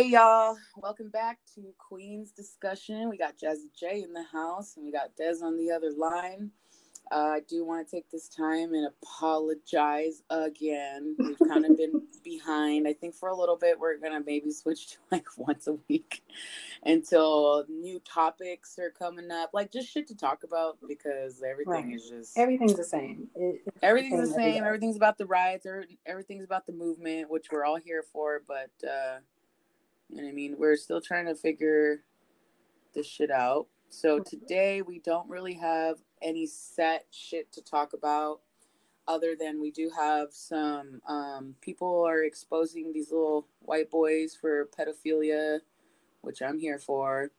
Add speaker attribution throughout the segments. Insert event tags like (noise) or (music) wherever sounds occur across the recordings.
Speaker 1: Hey y'all, welcome back to Queen's Discussion. We got Jazzy J in the house and we got Dez on the other line. Uh, I do want to take this time and apologize again. We've kind of (laughs) been behind. I think for a little bit, we're going to maybe switch to like (laughs) once a week until new topics are coming up. Like just shit to talk about because everything right. is just.
Speaker 2: Everything's the same.
Speaker 1: It, everything's the same. Everything's about the riots. Everything's about the movement, which we're all here for. But, uh, know I mean? We're still trying to figure this shit out. So today we don't really have any set shit to talk about other than we do have some um, people are exposing these little white boys for pedophilia, which I'm here for.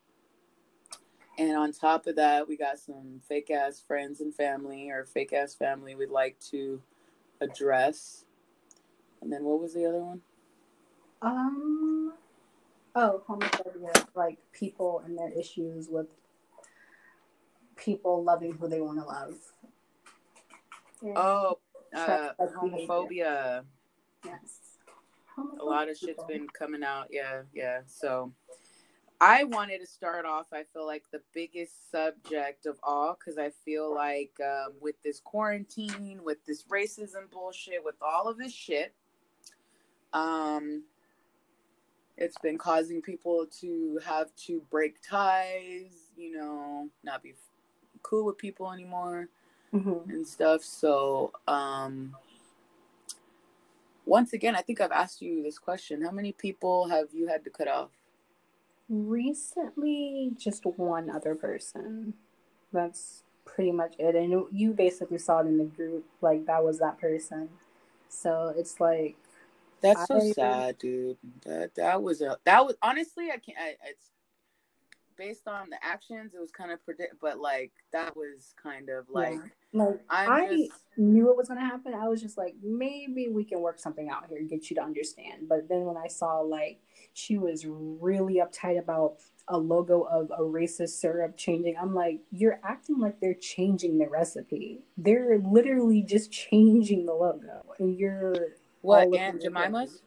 Speaker 1: And on top of that, we got some fake ass friends and family or fake ass family we'd like to address. And then what was the other one?
Speaker 2: Um, oh, homophobia, like people and their issues with people loving who they want to love.
Speaker 1: oh, uh, homophobia. Yes. Homophobia. A lot of shit's been coming out. Yeah, yeah. So I wanted to start off, I feel like the biggest subject of all, because I feel like um, with this quarantine, with this racism bullshit, with all of this shit, um, it's been causing people to have to break ties, you know, not be cool with people anymore mm-hmm. and stuff. So, um, once again, I think I've asked you this question. How many people have you had to cut off?
Speaker 2: Recently, just one other person. That's pretty much it. And you basically saw it in the group, like that was that person. So it's like
Speaker 1: that's so I, sad, dude. That that was a that was honestly I can't. I, it's based on the actions, it was kind of predict, but like that was kind of like,
Speaker 2: yeah. like i just... knew it was gonna happen. I was just like, maybe we can work something out here, get you to understand. But then when I saw like she was really uptight about a logo of a racist syrup changing, I'm like, you're acting like they're changing the recipe. They're literally just changing the logo, and you're
Speaker 1: what Aunt Jemima's.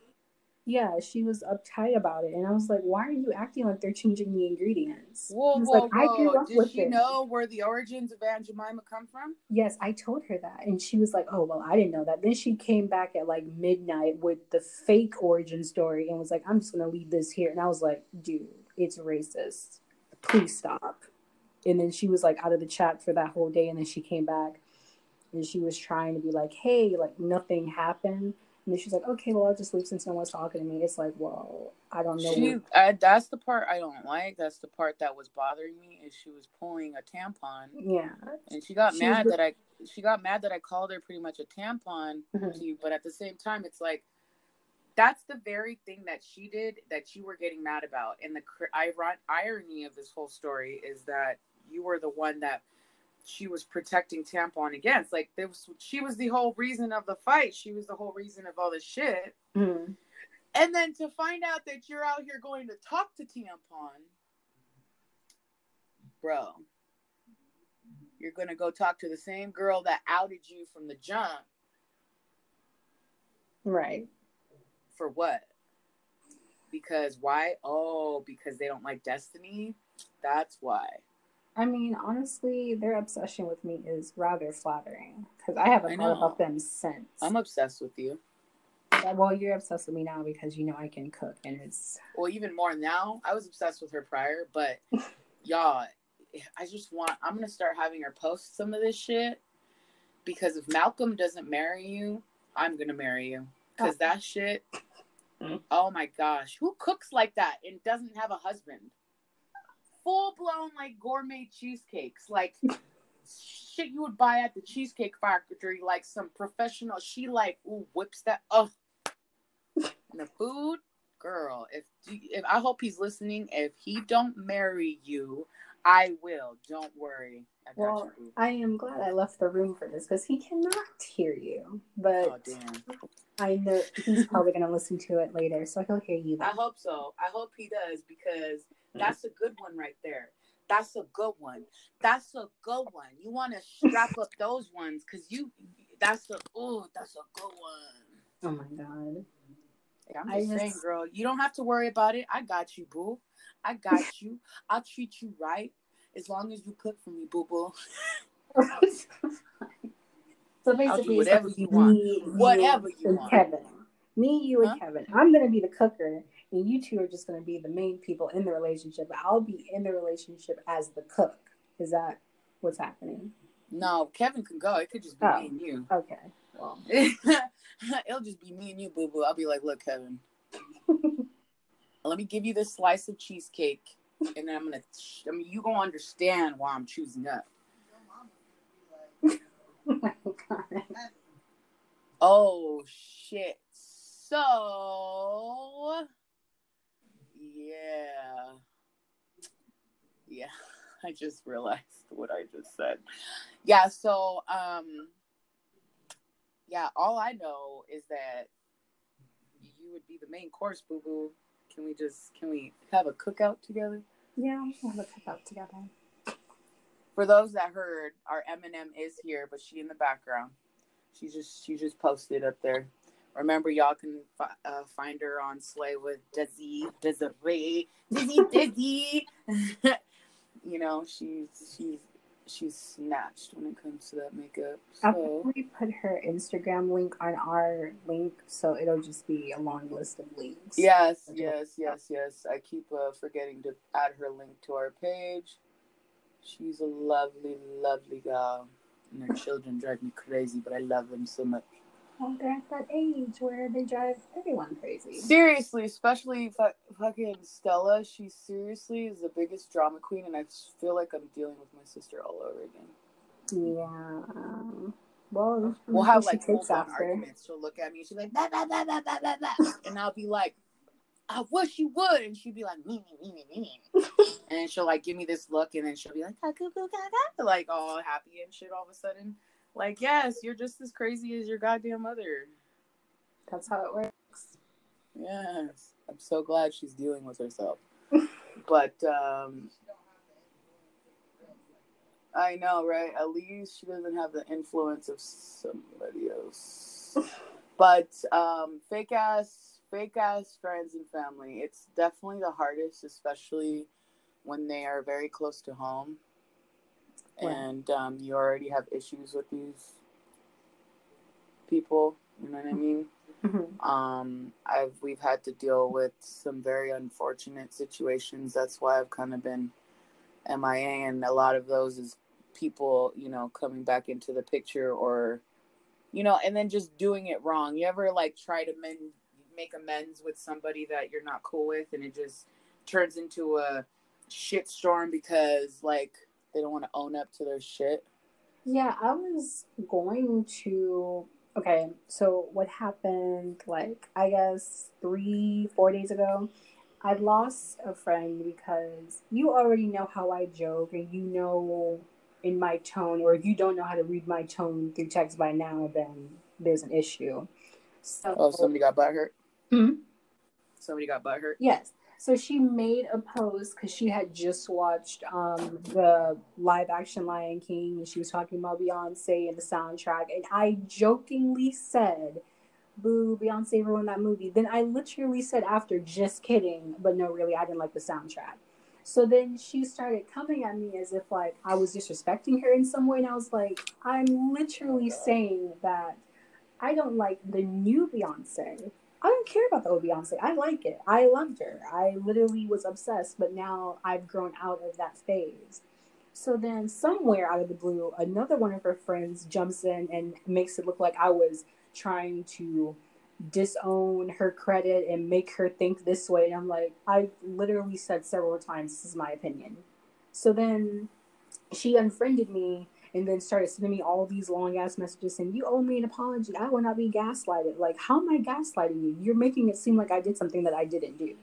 Speaker 2: Yeah, she was uptight about it, and I was like, "Why are you acting like they're changing the ingredients?"
Speaker 1: Whoa, whoa, like, whoa! Did she it. know where the origins of Aunt Jemima come from?
Speaker 2: Yes, I told her that, and she was like, "Oh, well, I didn't know that." Then she came back at like midnight with the fake origin story and was like, "I'm just gonna leave this here," and I was like, "Dude, it's racist. Please stop." And then she was like out of the chat for that whole day, and then she came back, and she was trying to be like, "Hey, like nothing happened." And then she's like, okay, well, I'll just leave since no one's talking to me. It's like, well, I don't know.
Speaker 1: She, I, that's the part I don't like. That's the part that was bothering me is she was pulling a tampon.
Speaker 2: Yeah.
Speaker 1: And she got she mad that I, she got mad that I called her pretty much a tampon mm-hmm. to you. But at the same time, it's like, that's the very thing that she did that you were getting mad about. And the irony of this whole story is that you were the one that she was protecting tampon against. Like there was, she was the whole reason of the fight. She was the whole reason of all this shit. Mm-hmm. And then to find out that you're out here going to talk to tampon, bro, you're gonna go talk to the same girl that outed you from the jump.
Speaker 2: Right.
Speaker 1: For what? Because why? Oh, because they don't like Destiny. That's why.
Speaker 2: I mean, honestly, their obsession with me is rather flattering because I haven't thought about them since.
Speaker 1: I'm obsessed with you.
Speaker 2: Well, you're obsessed with me now because you know I can cook, and it's
Speaker 1: well, even more now. I was obsessed with her prior, but (laughs) y'all, I just want. I'm gonna start having her post some of this shit because if Malcolm doesn't marry you, I'm gonna marry you because oh. that shit. Mm-hmm. Oh my gosh, who cooks like that and doesn't have a husband? Full blown like gourmet cheesecakes, like shit you would buy at the cheesecake factory, like some professional. She like ooh whips that oh, and the food, girl. If if I hope he's listening. If he don't marry you, I will. Don't worry.
Speaker 2: I well, you, I am glad I left the room for this because he cannot hear you. But oh, I know he's probably going to listen to it later, so he'll hear you.
Speaker 1: Then. I hope so. I hope he does because that's a good one right there. That's a good one. That's a good one. You want to (laughs) strap up those ones because you. That's a oh, that's a good one.
Speaker 2: Oh my god.
Speaker 1: I'm
Speaker 2: I
Speaker 1: just saying, girl, you don't have to worry about it. I got you, boo. I got you. (laughs) I'll treat you right as long as you cook for me, boo boo. (laughs)
Speaker 2: so basically,
Speaker 1: whatever you want.
Speaker 2: me,
Speaker 1: Whatever you
Speaker 2: and
Speaker 1: want.
Speaker 2: Kevin. Me, you, and Kevin. I'm gonna be the cooker, and you two are just gonna be the main people in the relationship. I'll be in the relationship as the cook. Is that what's happening?
Speaker 1: No, Kevin can go. It could just be
Speaker 2: Oh.
Speaker 1: me and you. (laughs)
Speaker 2: Okay. Well, (laughs)
Speaker 1: It'll just be me and you, boo boo. I'll be like, look, Kevin, (laughs) let me give you this slice of cheesecake, and then I'm gonna. I mean, you gonna understand why I'm choosing up.
Speaker 2: oh.
Speaker 1: Oh shit. So yeah. Yeah. (laughs) I just realized what I just said. Yeah, so um yeah, all I know is that you would be the main course, boo boo. Can we just can we have a cookout together?
Speaker 2: Yeah, we'll have a cookout together.
Speaker 1: For those that heard, our Eminem is here, but she in the background. She just she just posted up there. Remember, y'all can fi- uh, find her on Slay with Desi Desiree Dizzy (laughs) Dizzy. (laughs) you know, she's she's she's snatched when it comes to that makeup.
Speaker 2: I'll
Speaker 1: So
Speaker 2: probably put her Instagram link on our link, so it'll just be a long list of links.
Speaker 1: yes, yes, yes, yes. I keep uh, forgetting to add her link to our page. She's a lovely, lovely gal, and her children drive me crazy, but I love them so much.
Speaker 2: Well, they're at that age where they drive everyone crazy.
Speaker 1: Seriously, especially fu- fucking Stella. She seriously is the biggest drama queen, and I feel like I'm dealing with my sister all over again.
Speaker 2: Yeah. Well,
Speaker 1: We'll have like full
Speaker 2: takes
Speaker 1: on
Speaker 2: after.
Speaker 1: arguments. She'll look at me and she'll be like, blah, blah, blah, blah, blah, blah. (laughs) and I'll be like, I wish you would. And she'd be like, me, me, me, me, me. (laughs) and she'll like give me this look, and then she'll be like, like all happy and shit all of a sudden. Like, yes, you're just as crazy as your goddamn mother.
Speaker 2: That's how it works.
Speaker 1: Yes. I'm so glad she's dealing with herself. (laughs) but um I know, right? At least she doesn't have the influence of somebody else. (laughs) But um fake ass fake ass friends and family, it's definitely the hardest, especially when they are very close to home.
Speaker 2: Right.
Speaker 1: And um, you already have issues with these people, you know what I mean?
Speaker 2: Mhm.
Speaker 1: um i've we've had to deal with some very unfortunate situations that's why i've kind of been mia and a lot of those is people you know coming back into the picture or you know and then just doing it wrong you ever like try to mend make amends with somebody that you're not cool with and it just turns into a shit storm because like they don't want to own up to their shit
Speaker 2: Yeah, I was going to. Okay, so what happened, like, I guess three, four days ago? I lost a friend because you already know how I joke, and you know in my tone, or if you don't know how to read my tone through text by now, then there's an issue. So,
Speaker 1: oh somebody got butt hurt
Speaker 2: Hmm?
Speaker 1: somebody got butt hurt
Speaker 2: Yes. So she made a post because she had just watched um, the live action Lion King and she was talking about Beyonce and the soundtrack. And I jokingly said, Boo, Beyonce ruined that movie. Then I literally said after, just kidding. But no, really, I didn't like the soundtrack. So then she started coming at me as if like I was disrespecting her in some way. And I was like, I'm literally saying that I don't like the new Beyonce. I don't care about the old Beyonce. I like it. I loved her. I literally was obsessed, but now I've grown out of that phase. So then, somewhere out of the blue, another one of her friends jumps in and makes it look like I was trying to disown her credit and make her think this way. And I'm like, I've literally said several times, this is my opinion. So then she unfriended me and then started sending me all these long ass messages saying, You owe me an apology. I will not be gaslighted. Like, how am I gaslighting you? You're making it seem like I did something that I didn't do.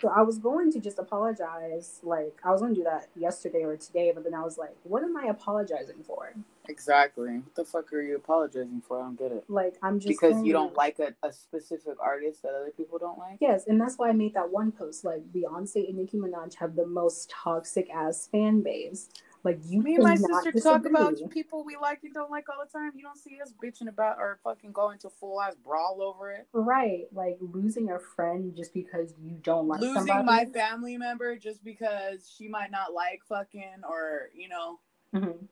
Speaker 2: So I was going to just apologize. Like, I was going to do that yesterday or today, but then I was like, What am I apologizing for?
Speaker 1: Exactly. What the fuck are you apologizing for? I don't get it.
Speaker 2: Like, I'm just.
Speaker 1: Because
Speaker 2: saying-
Speaker 1: you don't like a, a specific artist that other people don't like?
Speaker 2: Yes, and that's why I made that one post. Like Beyonce and Nicki Minaj have the most toxic ass fan base. Like you
Speaker 1: Me and my sister talk about people we like and don't like all the time. You don't see us bitching about or fucking going to full ass brawl over it.
Speaker 2: Right, like losing a friend just because you don't like
Speaker 1: Losing
Speaker 2: somebody.
Speaker 1: my family member just because she might not like fucking or you know.
Speaker 2: Mhm.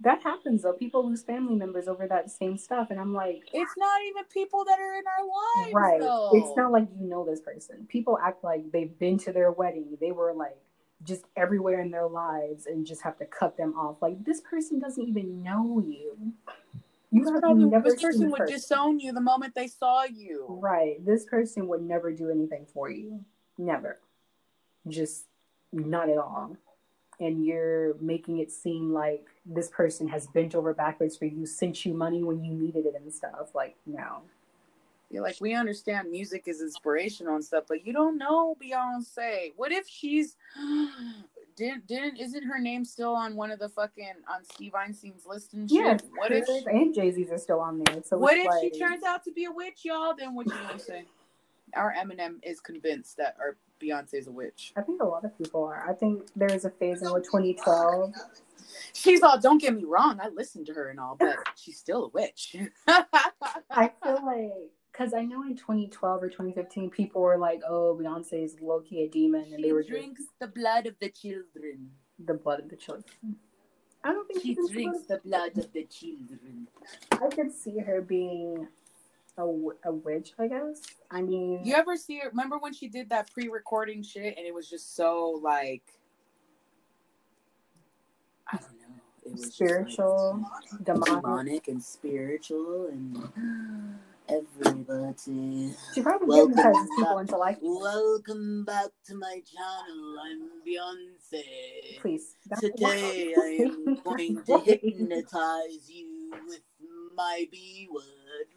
Speaker 2: That happens though. People lose family members over that same stuff, and I'm like,
Speaker 1: It's not even people that are in our lives.
Speaker 2: right.
Speaker 1: Though.
Speaker 2: It's not like you know this person. People act like they've been to their wedding. They were like just everywhere in their lives, and just have to cut them off. Like this person doesn't even know you. You
Speaker 1: This, probably, this person would
Speaker 2: person.
Speaker 1: disown you the moment they saw you.
Speaker 2: Right. This person would never do anything for you. Never. Just not at all. And you're making it seem like this person has bent over backwards for you, sent you money when you needed it and stuff. Like, no.
Speaker 1: You're like, we understand music is inspirational and stuff, but you don't know Beyonce. What if she's (gasps) didn't didn't isn't her name still on one of the fucking on Steve Einstein's list and shit?
Speaker 2: Yes.
Speaker 1: what if
Speaker 2: hers and Jay Z's are still on there. So
Speaker 1: what if
Speaker 2: like,
Speaker 1: she turns out to be a witch, y'all? Then what you gonna say? Our Eminem is convinced that our Beyonce's a witch.
Speaker 2: I think a lot of people are. I think there was a phase in what 2012.
Speaker 1: She's all, don't get me wrong, I listened to her and all, but she's still a witch. (laughs)
Speaker 2: I feel like because I know in 2012 or 2015 people were like, "Oh, Beyonce is low key a demon," and
Speaker 1: she
Speaker 2: they were just
Speaker 1: drinks the blood of the children.
Speaker 2: the blood of the children. I don't think
Speaker 1: She
Speaker 2: drinks
Speaker 1: drinks the blood of the children.
Speaker 2: I could see her being a, a witch, I guess. I mean,
Speaker 1: You ever see her? Remember when she did that pre-recording shit, and it was just so like, I don't know, it was just,
Speaker 2: spiritual,
Speaker 1: like,
Speaker 2: demonic.
Speaker 1: demonic, and spiritual, and (gasps) (gasps) (gasps) everybody.
Speaker 2: She probably
Speaker 1: Welcome
Speaker 2: hypnotizes people
Speaker 1: back.
Speaker 2: into life.
Speaker 1: Welcome back to my channel. I'm Beyonce.
Speaker 2: Please.
Speaker 1: Today I am (laughs) going to hypnotize you with my B word.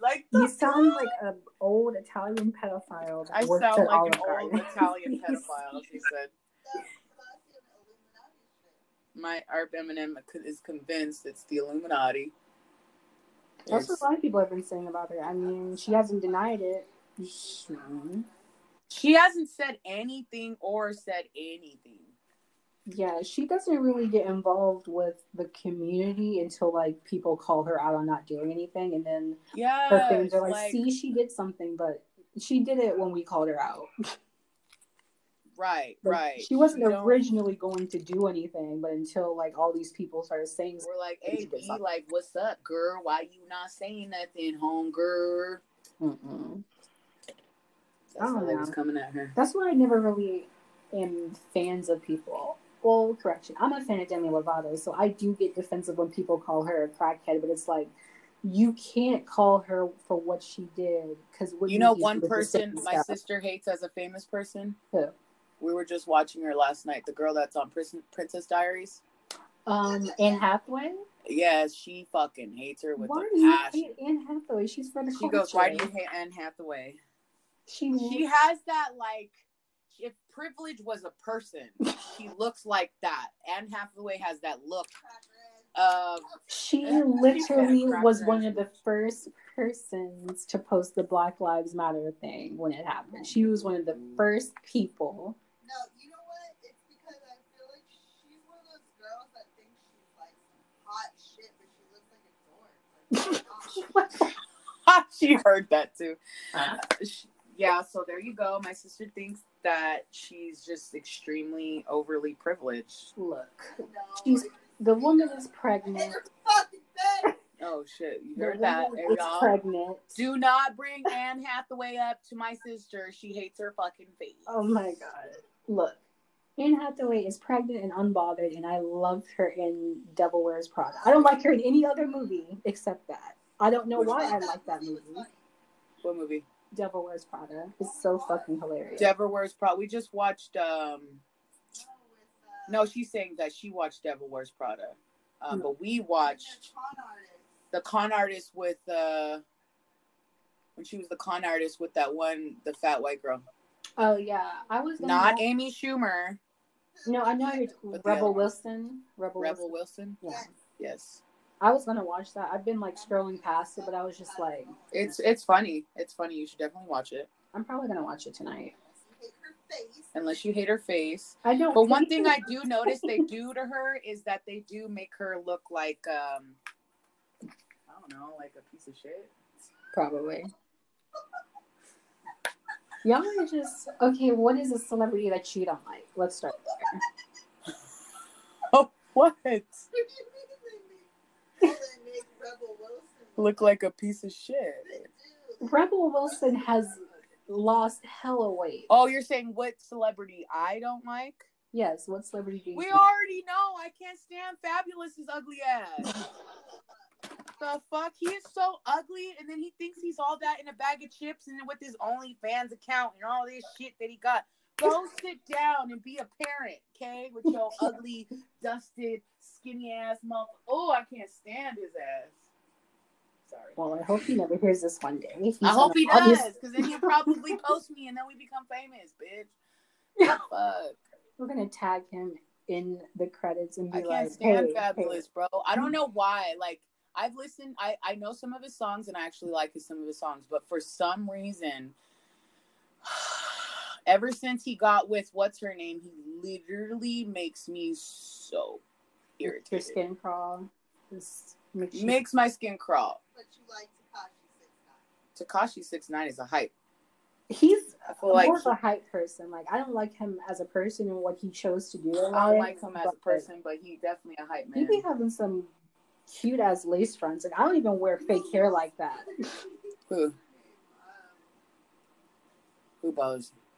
Speaker 1: Like the
Speaker 2: You sound like an old Italian pedophile.
Speaker 1: I sound like
Speaker 2: Olive
Speaker 1: an old
Speaker 2: Garden.
Speaker 1: Italian (laughs) pedophile. She said. My Art Eminem is convinced it's the Illuminati.
Speaker 2: That's what a lot of people have been saying about her. I mean, she hasn't denied it. She-
Speaker 1: hasn't said anything or said anything.
Speaker 2: Yeah, she doesn't really get involved with the community until like people call her out on not doing anything, and then
Speaker 1: Yeah,
Speaker 2: her things are like, "See, she did something, but she did it when we called her out." (laughs)
Speaker 1: right,
Speaker 2: Like,
Speaker 1: right.
Speaker 2: She wasn't
Speaker 1: don't-
Speaker 2: originally going to do anything, but until like all these people started saying,
Speaker 1: We're like, hey, B, like, what's up, girl? Why you not saying nothing, home girl?
Speaker 2: Mm-mm.
Speaker 1: That's how they was
Speaker 2: oh,
Speaker 1: coming at her.
Speaker 2: That's why I never really am fans of people. Well, correction, I'm a fan of Demi Lovato, so I do get defensive when people call her a crackhead, but it's like you can't call her for what she did because
Speaker 1: You know, one person my sister hates as a famous person.
Speaker 2: Who?
Speaker 1: We were just watching her last night. The girl that's on Prison, Princess Diaries.
Speaker 2: um, Anne Hathaway.
Speaker 1: Yeah, she fucking hates her with
Speaker 2: Why
Speaker 1: a
Speaker 2: do you
Speaker 1: passion.
Speaker 2: hate Anne Hathaway? She's for the
Speaker 1: She
Speaker 2: culture.
Speaker 1: goes, "Why do you hate Anne Hathaway?"
Speaker 2: She,
Speaker 1: She has that like, if privilege was a person, she (laughs) looks like that. Anne Hathaway has that look
Speaker 2: She literally was one of the first persons to post the Black Lives Matter thing when it happened. She was one of the first people.
Speaker 3: No, you know what? It's because I feel like she's one of those girls that thinks she's like some hot shit, but she looks like a dork. Like, she's not. (laughs)
Speaker 1: she heard that too. Sh- yeah, so there you go. My sister thinks that she's just extremely overly privileged.
Speaker 2: Look,
Speaker 3: No,
Speaker 2: She's- the woman is pregnant.
Speaker 3: you're fucking dead.
Speaker 1: Oh shit, you
Speaker 2: The
Speaker 1: heard that,
Speaker 2: woman
Speaker 1: eh,
Speaker 2: is
Speaker 1: y'all?
Speaker 2: pregnant.
Speaker 1: Do not bring Anne Hathaway up to my sister. She hates her fucking face.
Speaker 2: Oh my god. Look, Anne Hathaway is pregnant and unbothered, and I loved her in Devil Wears Prada. I don't like her in any other movie except that. I don't know
Speaker 1: Which
Speaker 2: why? I like that movie.
Speaker 1: What movie?
Speaker 2: Devil Wears Prada. It's so fucking hilarious.
Speaker 1: Devil Wears Prada. We just watched. um
Speaker 3: No,
Speaker 1: she's saying that she watched Devil Wears Prada, um,
Speaker 2: No.
Speaker 1: but we watched
Speaker 3: the con artist.
Speaker 1: the con artist with uh when she was the con artist with that one, the fat white girl.
Speaker 2: Oh yeah, I was
Speaker 1: Not
Speaker 2: watch-
Speaker 1: Amy Schumer,
Speaker 2: No, I know you're Rebel. Wilson. Rebel,
Speaker 1: Rebel
Speaker 2: Wilson.
Speaker 1: Wilson.
Speaker 2: Yeah,
Speaker 1: Yes,
Speaker 2: I was gonna watch that. I've been like scrolling past it, but I was just like,
Speaker 1: it's it's funny. It's funny. You should definitely watch it.
Speaker 2: I'm probably gonna watch it tonight.
Speaker 3: You hate her face.
Speaker 1: unless you hate her face.
Speaker 2: I don't.
Speaker 1: But one thing. I do notice they do to her is that they do make her look like um I don't know, like a piece of shit.
Speaker 2: probably. Y'all are just okay. What is a celebrity that you don't like? Let's start there. (laughs)
Speaker 1: Oh, what? Look like a piece of shit.
Speaker 2: Rebel Wilson has lost hella weight.
Speaker 1: Oh, you're saying what celebrity I don't like?
Speaker 2: Yes. What celebrity do you?
Speaker 1: We
Speaker 2: think?
Speaker 1: already know I can't stand Fabolous's ugly ass. (laughs) The fuck? He is so ugly, and then he thinks he's all that in a bag of chips, and then with his OnlyFans account and all this shit that he got. Go sit down and be a parent, okay? With your (laughs) ugly, dusted, skinny ass mother. Oh, I can't stand his ass. Sorry.
Speaker 2: Well, I hope he never hears this one day. He's
Speaker 1: I hope he does, because then he'll probably post me, and then we become famous, bitch. Fuck.
Speaker 2: We're gonna tag him in the credits and be
Speaker 1: I can't
Speaker 2: like,
Speaker 1: stand
Speaker 2: hey,
Speaker 1: Fabolous, bro. I don't know why. Like I've listened, I I know some of his songs, and I actually like his, some of his songs, but for some reason, ever since he got with what's her name, he literally makes me so
Speaker 2: hey, your
Speaker 1: irritated.
Speaker 2: skin crawl. This makes you-
Speaker 1: Makes my skin crawl.
Speaker 3: But you like Tekashi Six Nine.
Speaker 1: Tekashi Six Nine is a hype.
Speaker 2: He's
Speaker 1: I feel like
Speaker 2: more of a hype person. Like I don't like him as a person and what he chose to do.
Speaker 1: I don't like him as a person, but he definitely a hype man.
Speaker 2: He
Speaker 1: man.
Speaker 2: be having some cute ass lace fronts, and I don't even wear fake hair like that.
Speaker 1: Who? Who bothers?
Speaker 3: the,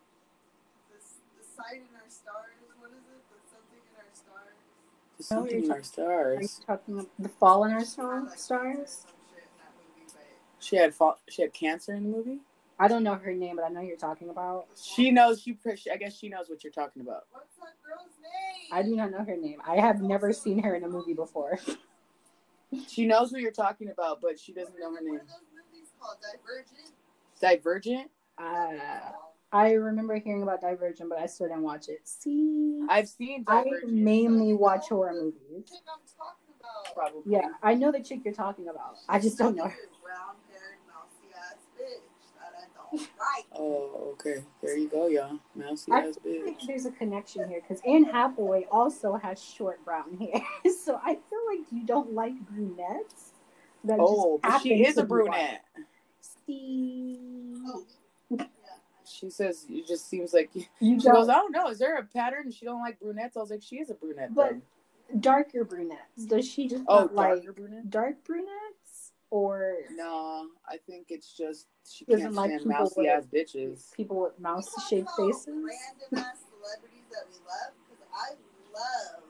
Speaker 3: the sight in our stars. What is it? The something in our stars.
Speaker 1: There's
Speaker 2: Oh,
Speaker 1: something
Speaker 2: you're
Speaker 1: in our
Speaker 2: Are you
Speaker 1: stars.
Speaker 2: talking about the fall in our
Speaker 3: I
Speaker 2: star-
Speaker 3: like
Speaker 2: stars?
Speaker 3: shit movie, but
Speaker 1: She had fa- she had cancer in the movie.
Speaker 2: I don't know her name, but I know you're talking about.
Speaker 1: She knows. She. I guess she knows what you're talking about.
Speaker 3: what's that girl's name?
Speaker 2: I do not know her name. I have never seen her in a movie before. (laughs)
Speaker 1: She knows what you're talking about, but she doesn't
Speaker 3: What
Speaker 1: know
Speaker 3: are-
Speaker 1: her
Speaker 3: What
Speaker 1: name.
Speaker 3: are those movies called? Divergent.
Speaker 1: Divergent.
Speaker 2: Uh, I remember hearing about Divergent, but I still didn't watch it. See,
Speaker 1: I've seen
Speaker 2: I mainly watch horror movies.
Speaker 3: I'm talking about.
Speaker 1: Probably.
Speaker 2: Yeah, I know the chick you're talking about. I just don't know her.
Speaker 3: Brown haired, mousy ass bitch that I don't like.
Speaker 1: Oh, okay. There you go, y'all. Mousy
Speaker 2: I think there's a connection here because Anne Hathaway also has short brown hair, (laughs) so I feel like you don't like brunettes. That
Speaker 1: Oh, but she is a brunette.
Speaker 2: See,
Speaker 3: Oh,
Speaker 1: She says it just seems like (laughs) she
Speaker 2: you
Speaker 1: goes.
Speaker 2: don't
Speaker 1: I don't know. Is there a pattern? She don't like brunettes. I was like, she is a brunette.
Speaker 2: But-
Speaker 1: though.
Speaker 2: darker brunettes. Does she just
Speaker 1: oh,
Speaker 2: not like
Speaker 1: brunette.
Speaker 2: dark brunettes or
Speaker 1: No, I think it's just she
Speaker 2: Doesn't
Speaker 1: can't
Speaker 2: like
Speaker 1: stand mousy
Speaker 2: with-
Speaker 1: ass bitches.
Speaker 2: people with mouse shaped faces?
Speaker 3: Random ass celebrities that we love because I love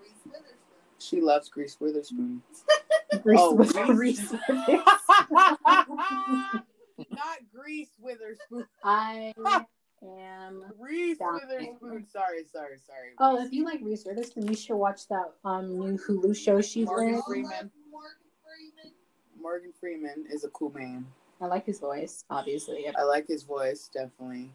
Speaker 3: Reese Witherspoon.
Speaker 1: She loves Grease Witherspoon. (laughs)
Speaker 2: Grease
Speaker 1: Oh,
Speaker 2: with
Speaker 1: Grease.
Speaker 2: Reese Witherspoon. (laughs)
Speaker 1: Not Grease Witherspoon. (laughs)
Speaker 2: I (laughs) am.
Speaker 1: Reese
Speaker 2: Stop.
Speaker 1: Witherspoon. Sorry, sorry, sorry.
Speaker 2: Oh, if you like Reese Witherspoon, you should watch that um new Hulu show she's
Speaker 1: Morgan
Speaker 2: in.
Speaker 1: Freeman.
Speaker 3: Morgan Freeman.
Speaker 1: Morgan Freeman is a cool man.
Speaker 2: I like his voice, obviously.
Speaker 1: I like his voice, definitely.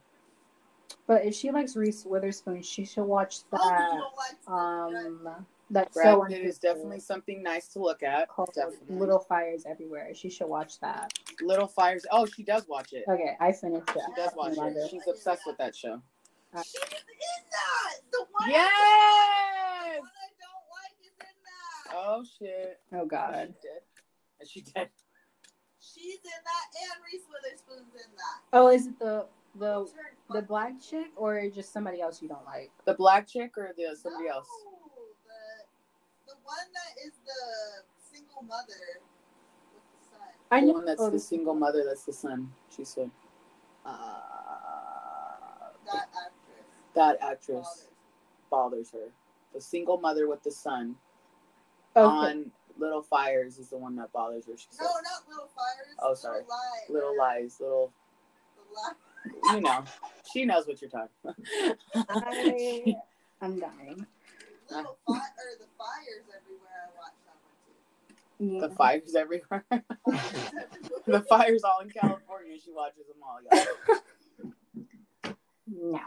Speaker 2: But if she likes Reese Witherspoon, she should watch
Speaker 3: Oh,
Speaker 2: that
Speaker 3: don't
Speaker 2: um that
Speaker 1: Brad
Speaker 2: show on
Speaker 1: Pitt is definitely something nice to look at.
Speaker 2: Little Fires Everywhere. She should watch that.
Speaker 1: Little Fires. Oh, she does watch it.
Speaker 2: Okay, I finished it.
Speaker 1: She does watch
Speaker 2: I love
Speaker 1: it. She's obsessed with that show.
Speaker 3: Uh, She's in that. The one.
Speaker 1: Yes.
Speaker 3: I don't like is in that.
Speaker 1: Oh shit.
Speaker 2: Oh, oh
Speaker 1: Is
Speaker 2: God.
Speaker 1: she dead? Is she dead?
Speaker 3: She's in that, and Reese Witherspoon's in that.
Speaker 2: Oh, is it the the the black chick or just somebody else you don't like?
Speaker 1: The black chick or the somebody else?
Speaker 3: No, the the one that is the single mother with the son.
Speaker 2: I
Speaker 1: The
Speaker 2: know
Speaker 1: one that's
Speaker 2: oh,
Speaker 1: the single mother. That's the son. She said
Speaker 2: Uh,
Speaker 3: That actress.
Speaker 1: that actress
Speaker 3: Bothers.
Speaker 1: bothers her. The single mother with the son
Speaker 2: okay.
Speaker 1: on Little Fires is the one that bothers her. She said
Speaker 3: No, not Little Fires.
Speaker 1: Oh, sorry.
Speaker 3: Little Lies.
Speaker 1: Little lies, little. You know, she knows what you're talking about.
Speaker 2: I, (laughs) I'm dying.
Speaker 3: Little (laughs) fi- or the fires everywhere. I watched that one too.
Speaker 2: Yeah.
Speaker 1: the fires (laughs) (laughs) everywhere. The fires all in California. She watches them all. y'all.
Speaker 2: No.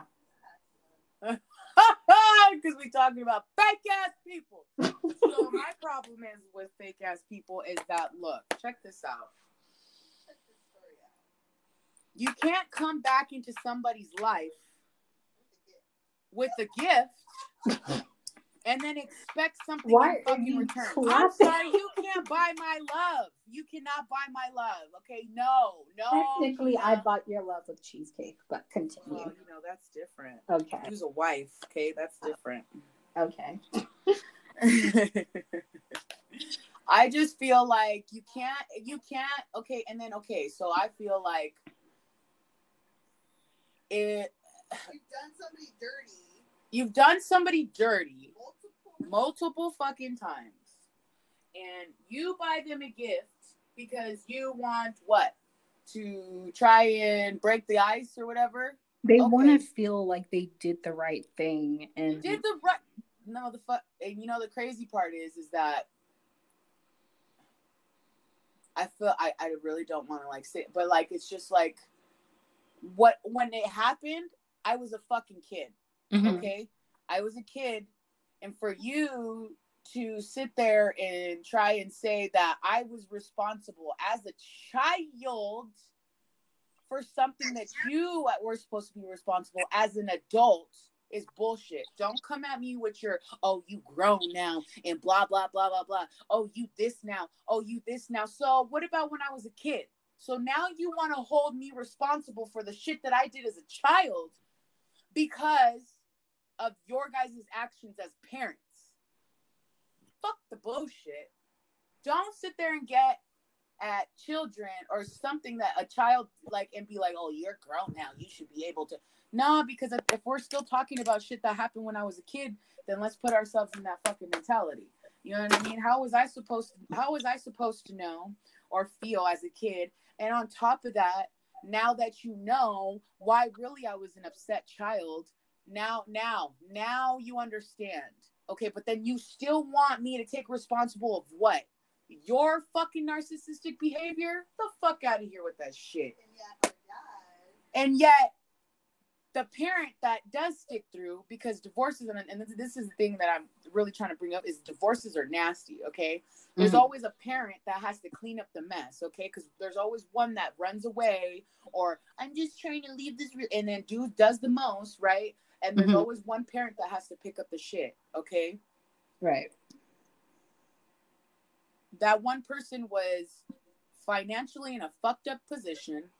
Speaker 1: Because we're talking about fake ass people. so my problem is with fake ass people is that look, check this out.
Speaker 3: Check this story out.
Speaker 1: You can't come back into somebody's life with a gift and then expect something
Speaker 2: Why
Speaker 1: in fucking
Speaker 2: you
Speaker 1: return. I'm sorry, you can't buy my love. You cannot buy my love. Okay, no, no.
Speaker 2: Technically,
Speaker 1: no.
Speaker 2: I bought your love with cheesecake, but
Speaker 1: Well,
Speaker 2: continue.
Speaker 1: you know that's different.
Speaker 2: Okay.
Speaker 1: Use a wife. Okay, that's uh, different.
Speaker 2: Okay. (laughs)
Speaker 1: I just feel like you can't you can't okay and then okay so I feel like it
Speaker 3: You've done somebody dirty
Speaker 1: you've done somebody dirty
Speaker 3: multiple
Speaker 1: fucking times and you buy them a gift because you want what to try and break the ice or whatever
Speaker 2: They
Speaker 1: Okay.
Speaker 2: want to feel like they did the right thing, and
Speaker 1: did the right no the fuck and you know the crazy part is is that I feel I, I really don't want to like say but like it's just like what when it happened I was a fucking kid
Speaker 2: Mhm.
Speaker 1: okay I was a kid and for you to sit there and try and say that I was responsible as a child for something that you were supposed to be responsible as an adult is bullshit. Don't come at me with your oh you grown now and blah blah blah blah blah. Oh you this now. Oh you this now. So what about when I was a kid? So now you want to hold me responsible for the shit that I did as a child because of your guys' actions as parents. Fuck the bullshit. Don't sit there and get at children or something that a child like and be like, oh, you're grown now. You should be able to. No, because if, if we're still talking about shit that happened when I was a kid, then let's put ourselves in that fucking mentality. You know what I mean? How was I supposed to, how was I supposed to know or feel as a kid? And on top of that, now that you know why really I was an upset child, now now now you understand. Okay, but then you still want me to take responsible of what? Your fucking narcissistic behavior? The fuck out of here with that shit.
Speaker 3: and yet
Speaker 1: And yet, the parent that does stick through, because divorces, and, and this is the thing that I'm really trying to bring up, is divorces are nasty, okay? There's
Speaker 2: Mhm.
Speaker 1: always a parent that has to clean up the mess, okay? Because there's always one that runs away, or I'm just trying to leave this, re-, and then dude does the most, right? And there's
Speaker 2: Mhm.
Speaker 1: always one parent that has to pick up the shit, okay?
Speaker 2: right.
Speaker 1: that one person was financially in a fucked up position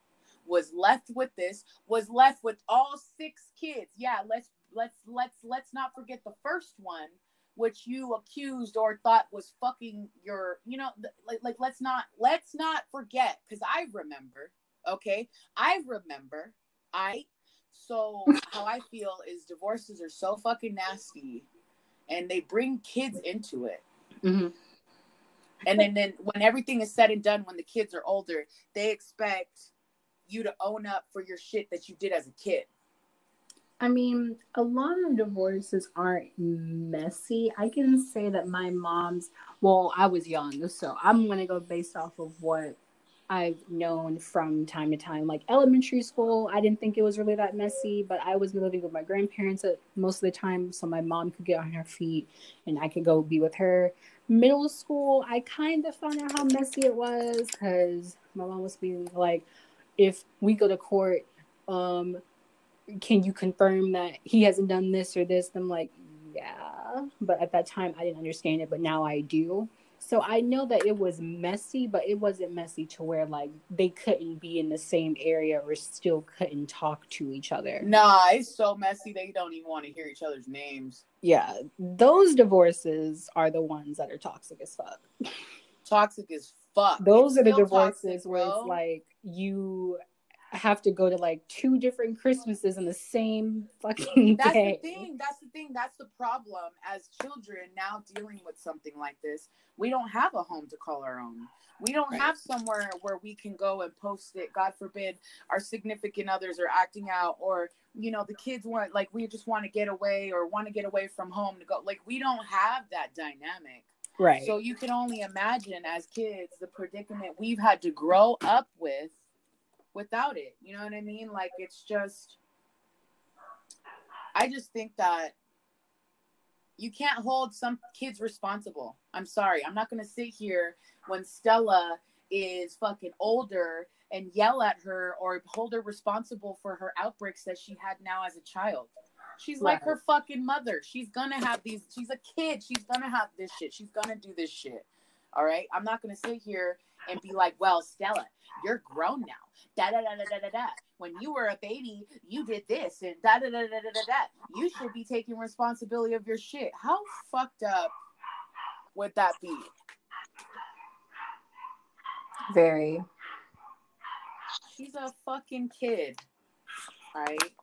Speaker 1: was left with this was left with all six kids yeah let's let's let's let's not forget the first one which you accused or thought was fucking your you know like like let's not let's not forget cuz i remember okay i remember i so how i feel is divorces are so fucking nasty and they bring kids into it
Speaker 2: Mhm.
Speaker 1: and then, then when everything is said and done, when the kids are older, they expect you to own up for your shit that you did as a kid.
Speaker 2: I mean, a lot of divorces aren't messy. I can say that my mom's, well, I was young, so I'm going to go based off of what I've known from time to time. Like elementary school, I didn't think it was really that messy, but I was living with my grandparents most of the time, so my mom could get on her feet and I could go be with her. Middle school, I kind of found out how messy it was because my mom was being like, if we go to court, um, can you confirm that he hasn't done this or this? I'm like, yeah. But at that time, I didn't understand it, but now I do. So I know that it was messy, but it wasn't messy to where like they couldn't be in the same area or still couldn't talk to each other.
Speaker 1: Nah, it's so messy they don't even want to hear each other's names.
Speaker 2: Yeah, those divorces are the ones that are toxic as fuck.
Speaker 1: Toxic as fuck.
Speaker 2: Those
Speaker 1: It's
Speaker 2: are the divorces
Speaker 1: toxic,
Speaker 2: where it's like you have to go to like two different Christmases in the same fucking
Speaker 1: That's
Speaker 2: day.
Speaker 1: the thing. That's the thing. That's the problem. As children now dealing with something like this, we don't have a home to call our own. We don't
Speaker 2: Right.
Speaker 1: have somewhere where we can go and post it. God forbid our significant others are acting out, or you know, the kids want like we just want to get away or want to get away from home to go. Like we don't have that dynamic.
Speaker 2: Right.
Speaker 1: So you can only imagine as kids the predicament we've had to grow up with without it. You know what I mean? Like it's just I just think that you can't hold some kids responsible. I'm sorry. I'm not going to sit here when Stella is fucking older and yell at her or hold her responsible for her outbreaks that she had now as a child. She's like her fucking mother. She's gonna have these. She's a kid. She's gonna have this shit. She's gonna do this shit. All right. I'm not gonna sit here and be like, well, Stella, you're grown now. Da da da da da da. When you were a baby, you did this and da da da da da da da. You should be taking responsibility of your shit. How fucked up would that be?
Speaker 2: Very.
Speaker 1: She's a fucking kid. Right?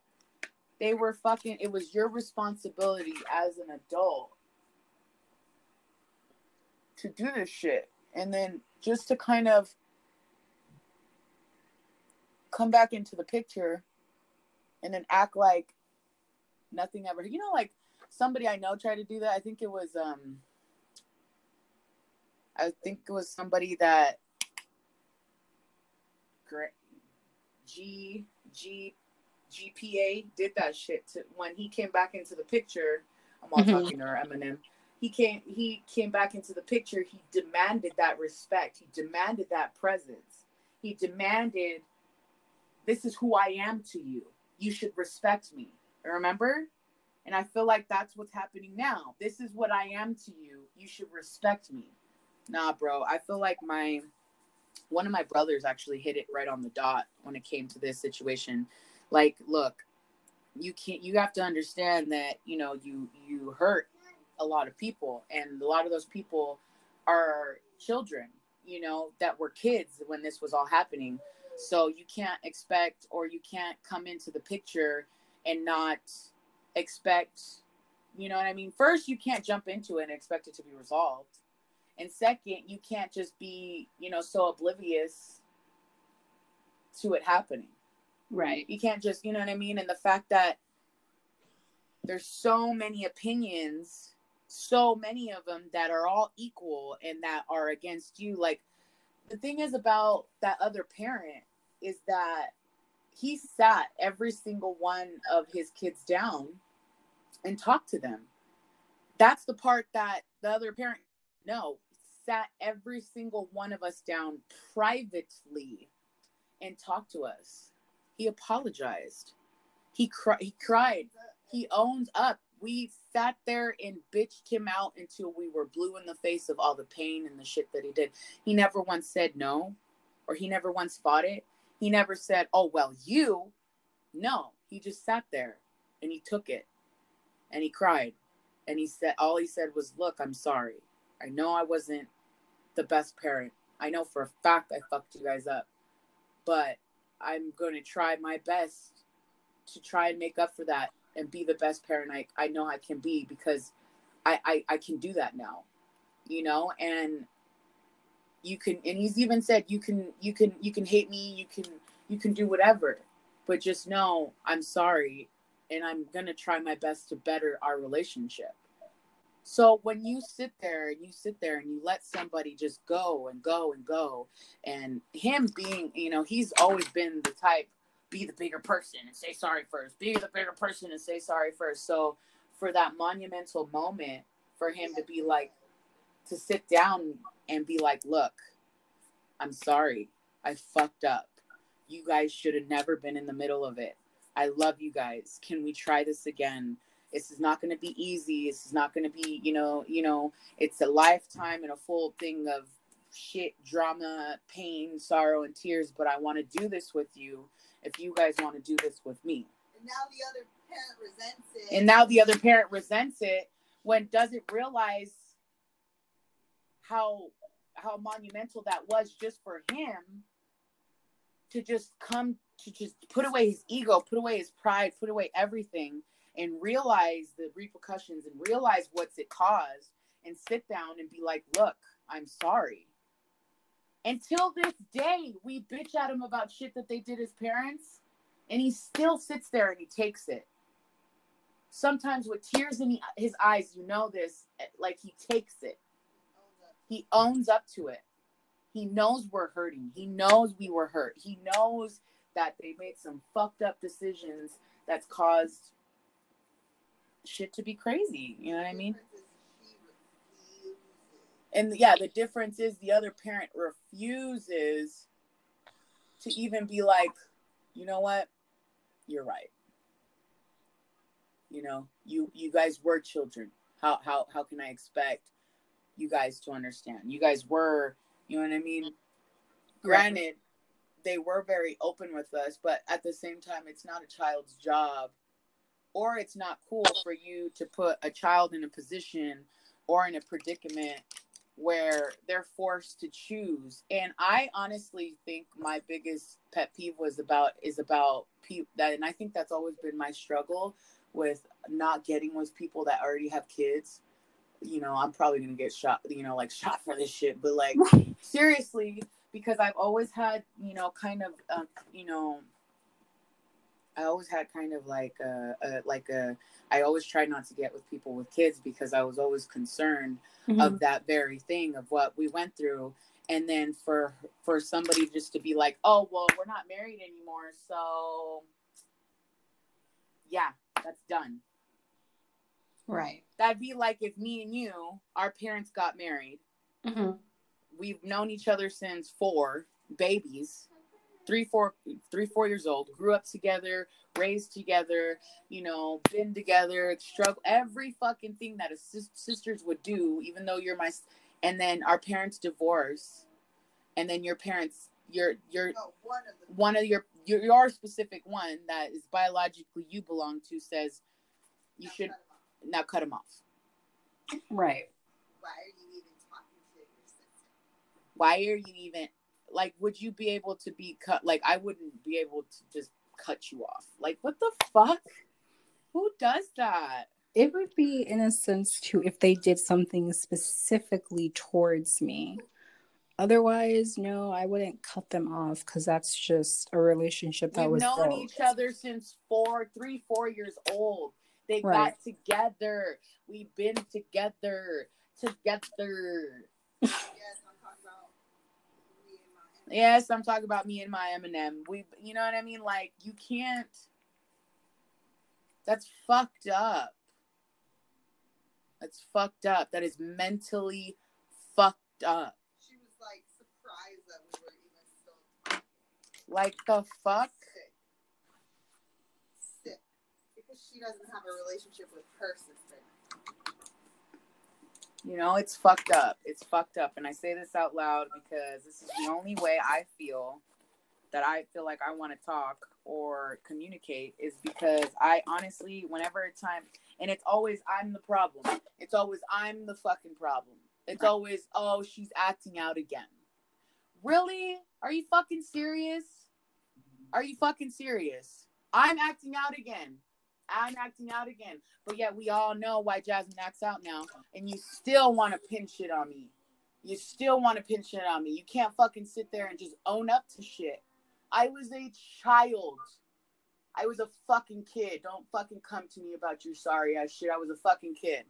Speaker 1: They were fucking it was your responsibility as an adult to do this shit. And then just to kind of come back into the picture and then act like nothing ever you know like somebody I know tried to do that. I think it was um I think it was somebody that G G GPA did that shit to when he came back into the picture. I'm all
Speaker 2: Mhm.
Speaker 1: talking to her, Eminem. He came he came back into the picture. He demanded that respect. He demanded that presence. He demanded this is who I am to you. You should respect me. Remember? And I feel like that's what's happening now. This is what I am to you. You should respect me. Nah, bro. I feel like my one of my brothers actually hit it right on the dot when it came to this situation. Like, look, you can't you have to understand that, you know, you you hurt a lot of people and a lot of those people are children, you know, that were kids when this was all happening. So you can't expect or you can't come into the picture and not expect, you know what I mean? First, you can't jump into it and expect it to be resolved. And second, you can't just be, you know, so oblivious to it happening.
Speaker 2: Right.
Speaker 1: You can't just, you know what I mean? And the fact that there's so many opinions, so many of them that are all equal and that are against you. Like the thing is about that other parent is that he sat every single one of his kids down and talked to them. That's the part that the other parent no sat every single one of us down privately and talked to us. He apologized. He cried. He cried. He owned up. We sat there and bitched him out until we were blue in the face of all the pain and the shit that he did. He never once said no, or he never once fought it. He never said, "Oh well, you." No, he just sat there and he took it, and he cried, and he said, all he said was, "Look, I'm sorry. I know I wasn't the best parent. I know for a fact I fucked you guys up, but I'm going to try my best to try and make up for that and be the best parent I, I know I can be because I, I, I can do that now, you know, and you can, and he's even said, you can, you can, you can hate me. You can, you can do whatever, but just know I'm sorry. And I'm going to try my best to better our relationship. So when you sit there and you sit there and you let somebody just go and go and go, and him being, you know, he's always been the type, be the bigger person and say sorry first, be the bigger person and say sorry first. So for that monumental moment, for him to be like, to sit down and be like, look, I'm sorry, I fucked up. You guys should have never been in the middle of it. I love you guys. Can we try this again? This is not going to be easy. This is not going to be, you know, you know, it's a lifetime and a full thing of shit, drama, pain, sorrow, and tears. But I want to do this with you. If you guys want to do this with me,
Speaker 3: And now the other parent resents it.
Speaker 1: and now the other parent resents it when doesn't realize how how monumental that was just for him to just come to just put away his ego, put away his pride, put away everything and realize the repercussions and realize what's it caused and sit down and be like, look, I'm sorry. Until this day, we bitch at him about shit that they did as parents, and he still sits there and he takes it. Sometimes with tears in his eyes, you know this, like he takes it. He owns up to it. He knows we're hurting. He knows we were hurt. He knows that they made some fucked up decisions that's caused shit to be crazy. You know what I mean? And yeah, the difference is the other parent refuses to even be like, you know what? You're right. you know, you you guys were children. How how how can I expect you guys to understand? You guys were, you know what I mean? Granted, they were very open with us, but at the same time, it's not a child's job, or it's not cool for you to put a child in a position or in a predicament where they're forced to choose. And I honestly think my biggest pet peeve was about is about people that, and I think that's always been my struggle with not getting with people that already have kids. You know, I'm probably gonna get shot, you know, like shot for this shit, but like (laughs) seriously, because I've always had, you know, kind of, uh, you know, I always had kind of like a, a like a I always tried not to get with people with kids because I was always concerned
Speaker 2: Mhm.
Speaker 1: of that very thing of what we went through. And then for for somebody just to be like oh well we're not married anymore so yeah that's done.
Speaker 2: Right.
Speaker 1: that'd be like if me and you our parents got married.
Speaker 2: Hmm
Speaker 1: we've known each other since four babies three four three four years old grew up together raised together you know been together struggle every fucking thing that a sis- sisters would do even though you're my s- and then our parents divorce and then your parents your your
Speaker 3: No, one of them.
Speaker 1: one of your your, your specific one that is biologically you belong to says you should now cut them off
Speaker 2: Right.
Speaker 3: Why are you even talking to your sister?
Speaker 1: why are you even like would you be able to be cut like i wouldn't be able to just cut you off. Like what the fuck? Who does that?
Speaker 2: It would be in a sense too if they did something specifically towards me. Otherwise, no, I wouldn't cut them off because that's just a relationship that
Speaker 1: we've
Speaker 2: was
Speaker 1: known
Speaker 2: built.
Speaker 1: each other since four three four years old. They
Speaker 2: Right.
Speaker 1: got together. We've been together. Together.
Speaker 3: Yes, (laughs) I'm talking about me and my
Speaker 1: yes i'm talking about me and my eminem we you know what i mean like you can't that's fucked up that's fucked up that is mentally fucked up
Speaker 3: She was like surprised that we were even still talking.
Speaker 1: like the fuck
Speaker 3: Sick. Sick. Because she doesn't have a relationship with her sister.
Speaker 1: You know, it's fucked up. It's fucked up. And I say this out loud because this is the only way I feel that I feel like I want to talk or communicate is because I honestly, whenever it's time, and it's always I'm the problem. It's always I'm the fucking problem. It's always, oh, she's acting out again. Really? Are you fucking serious? Are you fucking serious? I'm acting out again. I'm acting out again. But yet we all know why Jasmine acts out now, and you still want to pin shit on me. You still want to pin shit on me. You can't fucking sit there and just own up to shit. I was a child. I was a fucking kid. Don't fucking come to me about your sorry ass shit. I was a fucking kid.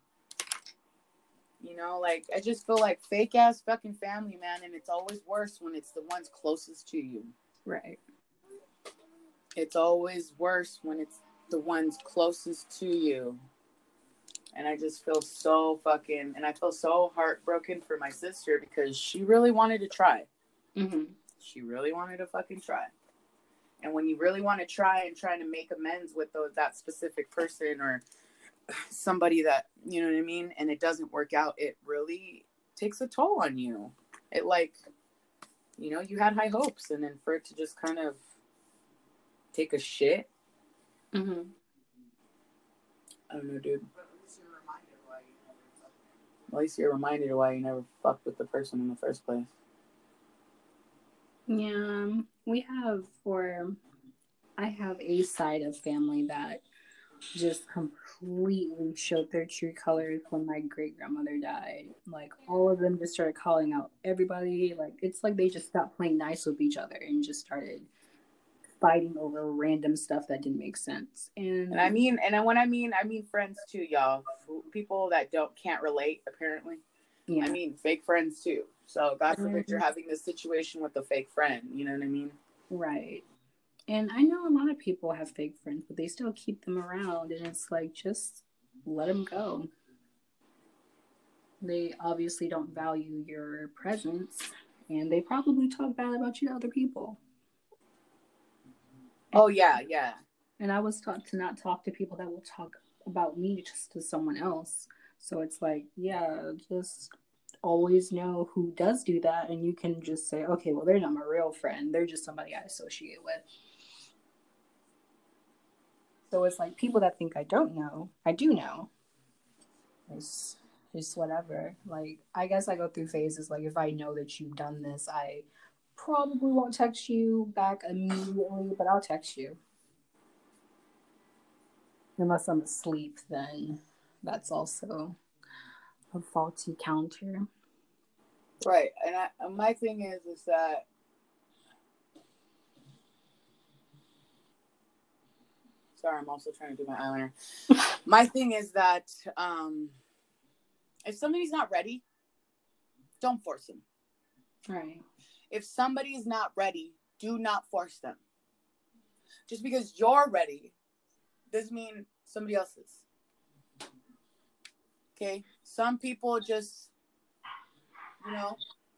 Speaker 1: You know, like I just feel like fake ass fucking family, man, and it's always worse when it's the ones closest to you.
Speaker 2: Right.
Speaker 1: It's always worse when it's the ones closest to you. And I just feel so fucking, and I feel so heartbroken for my sister because she really wanted to try.
Speaker 2: hmm
Speaker 1: She really wanted to fucking try. And when you really want to try and try to make amends with those, that specific person or somebody that, you know what I mean, and it doesn't work out, it really takes a toll on you. It like, you know, you had high hopes, and then for it to just kind of take a shit,
Speaker 2: hmm
Speaker 1: I don't know, dude.
Speaker 3: At least you're reminded why you never
Speaker 1: At least you're reminded of why you never fucked with the person in the first place.
Speaker 2: Yeah, we have, or I have a side of family that just completely showed their true colors when my great grandmother died. Like all of them just started calling out everybody. Like it's like they just stopped playing nice with each other and just started fighting over random stuff that didn't make sense. And,
Speaker 1: And I mean, and when I mean, I mean friends too, y'all. People that don't can't relate, apparently.
Speaker 2: yeah,
Speaker 1: I mean, fake friends too. So God forbid you're mm-hmm. having this situation with a fake friend. You know what I mean?
Speaker 2: right. And I know a lot of people have fake friends, but they still keep them around, and it's like just let them go. They obviously don't value your presence, and they probably talk bad about you to other people.
Speaker 1: Oh yeah, yeah.
Speaker 2: And I was taught to not talk to people that will talk about me just to someone else. So it's like, yeah, just always know who does do that and you can just say, okay, well they're not my real friend. They're just somebody I associate with. So it's like people that think I don't know, I do know. It's just whatever. Like I guess I go through phases. Like if I know that you've done this, I probably won't text you back immediately, but I'll text you. Unless I'm asleep, then that's also a faulty counter.
Speaker 1: Right, and I, and my thing is, is that sorry, I'm also trying to do my eyeliner. (laughs) my thing is that um, if somebody's not ready, don't force them.
Speaker 2: Right.
Speaker 1: If somebody is not ready, do not force them. Just because you're ready doesn't mean somebody else is. Okay? Some people just, you know,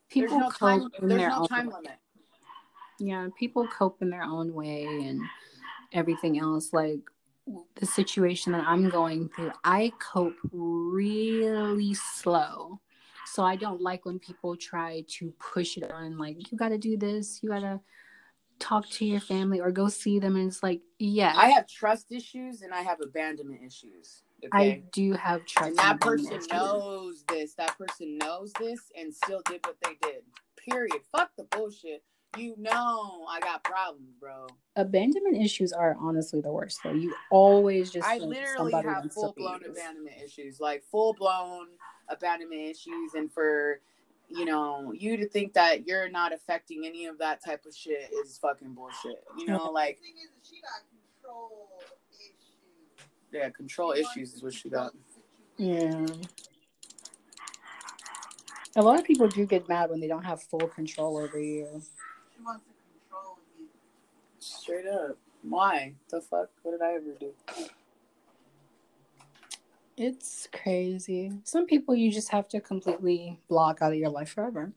Speaker 2: People
Speaker 1: there's no
Speaker 2: cope
Speaker 1: time,
Speaker 2: in
Speaker 1: there's
Speaker 2: their
Speaker 1: no
Speaker 2: own
Speaker 1: time
Speaker 2: way.
Speaker 1: limit.
Speaker 2: Yeah, people cope in their own way and everything else. Like the situation that I'm going through, I cope really slow. So I don't like when people try to push it on, like, you got to do this, you got to talk to your family or go see them. And it's like, yeah,
Speaker 1: I have trust issues and I have abandonment issues. Okay.
Speaker 2: I do have trust.
Speaker 1: and that person knows this. That person knows this and still did what they did. Period. Fuck the bullshit. You know I got problems, bro.
Speaker 2: Abandonment issues are honestly the worst, though. You always just
Speaker 1: I literally
Speaker 2: somebody
Speaker 1: have full blown
Speaker 2: leave.
Speaker 1: abandonment issues, like full blown abandonment issues, and for you know you to think that you're not affecting any of that type of shit is fucking bullshit. You know, like
Speaker 3: is, that she got control
Speaker 1: yeah, control
Speaker 3: She
Speaker 1: issues is what she got.
Speaker 2: Yeah. A lot of people do get mad when they don't have full control over you.
Speaker 3: She wants to control you.
Speaker 1: Straight up. Why the fuck? What did I ever do?
Speaker 2: It's crazy. Some people you just have to completely block out of your life forever.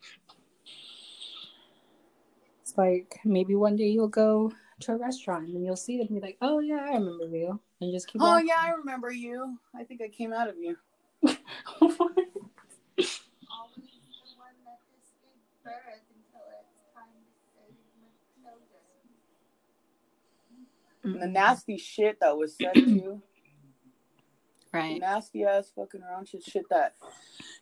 Speaker 2: It's like maybe one day you'll go to a restaurant and you'll see them and be like, "Oh yeah, I remember you," and just keep.
Speaker 1: Oh
Speaker 2: walking.
Speaker 1: yeah, I remember you. I think I came out of you. (laughs) (laughs)
Speaker 3: Always the one that just gave birth until it's time to save my
Speaker 1: the mm-hmm. nasty shit that was said (clears throat) to you.
Speaker 2: right.
Speaker 1: nasty ass fucking around shit, shit that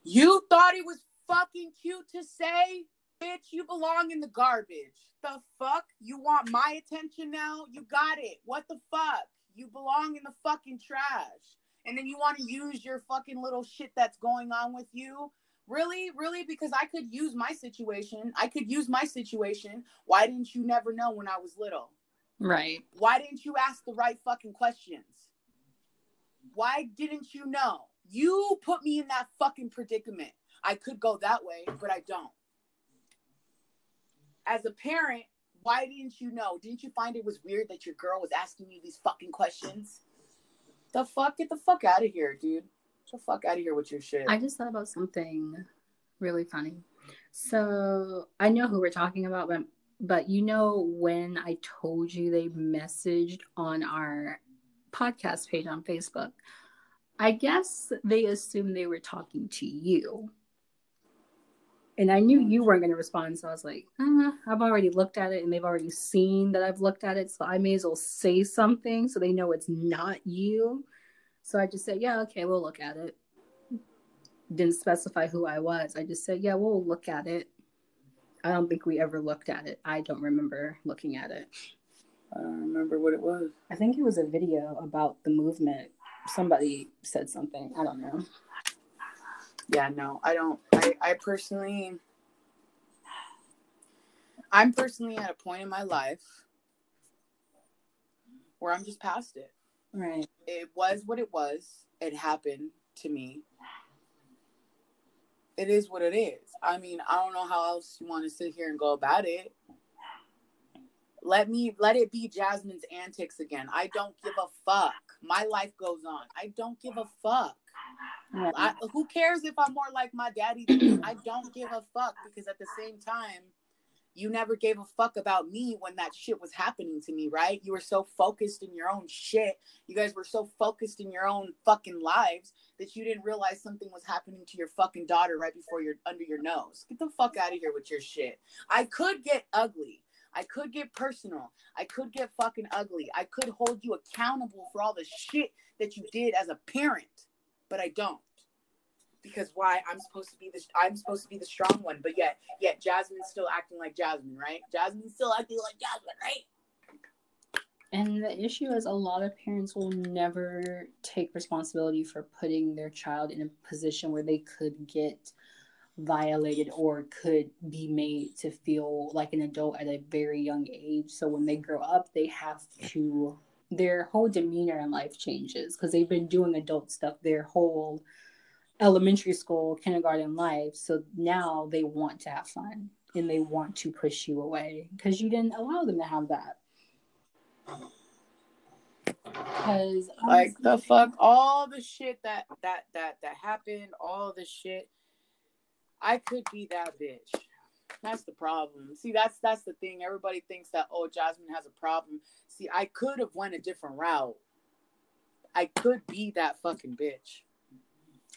Speaker 1: you thought it was fucking cute to say, bitch. You belong in the garbage. The fuck? You want my attention now? You got it. What the fuck? You belong in the fucking trash. And then you want to use your fucking little shit that's going on with you. Really? Really? Because I could use my situation. I could use my situation. Why didn't you never know when I was little?
Speaker 2: Right.
Speaker 1: Why didn't you ask the right fucking questions? Why didn't you know? You put me in that fucking predicament. I could go that way, but I don't. As a parent, why didn't you know? Didn't you find it was weird that your girl was asking you these fucking questions? The fuck? Get the fuck out of here, dude. Get the fuck out of here with your shit.
Speaker 2: I just thought about something really funny. So I know who we're talking about, but but you know when I told you they messaged on our podcast page on Facebook, I guess they assumed they were talking to you. And I knew you weren't going to respond, so I was like, uh, I've already looked at it, and they've already seen that I've looked at it, so I may as well say something so they know it's not you. So I just said, yeah, okay, we'll look at it didn't specify who I was. I just said, yeah, we'll look at it. I don't think we ever looked at it. I don't remember looking at it.
Speaker 1: I don't remember what it was.
Speaker 2: I think it was a video about the movement. Somebody said something. I don't know.
Speaker 1: Yeah, no, I don't. I, I personally, I'm personally at a point in my life where I'm just past it.
Speaker 2: Right.
Speaker 1: It was what it was. It happened to me. It is what it is. I mean, I don't know how else you want to sit here and go about it. Let me let it be Jasmine's antics again. I don't give a fuck. My life goes on. I don't give a fuck. I, who cares if I'm more like my daddy? I don't give a fuck because at the same time, you never gave a fuck about me when that shit was happening to me, right? You were so focused in your own shit. You guys were so focused in your own fucking lives that you didn't realize something was happening to your fucking daughter right before you're under your nose. Get the fuck out of here with your shit. I could get ugly. I could get personal. I could get fucking ugly. I could hold you accountable for all the shit that you did as a parent, but I don't because why I'm supposed to be the I'm supposed to be the strong one, but yet yet Jasmine's still acting like Jasmine, right? Jasmine's still acting like Jasmine, right?
Speaker 2: And the issue is a lot of parents will never take responsibility for putting their child in a position where they could get violated or could be made to feel like an adult at a very young age. So when they grow up, they have to their whole demeanor in life changes because they've been doing adult stuff their whole elementary school, kindergarten life. So now they want to have fun and they want to push you away because you didn't allow them to have that.
Speaker 1: Because like the fuck, all the shit that that that that happened, all the shit. I could be that bitch. That's the problem. See, that's that's the thing. Everybody thinks that oh, Jasmine has a problem. See, I could have went a different route. I could be that fucking bitch.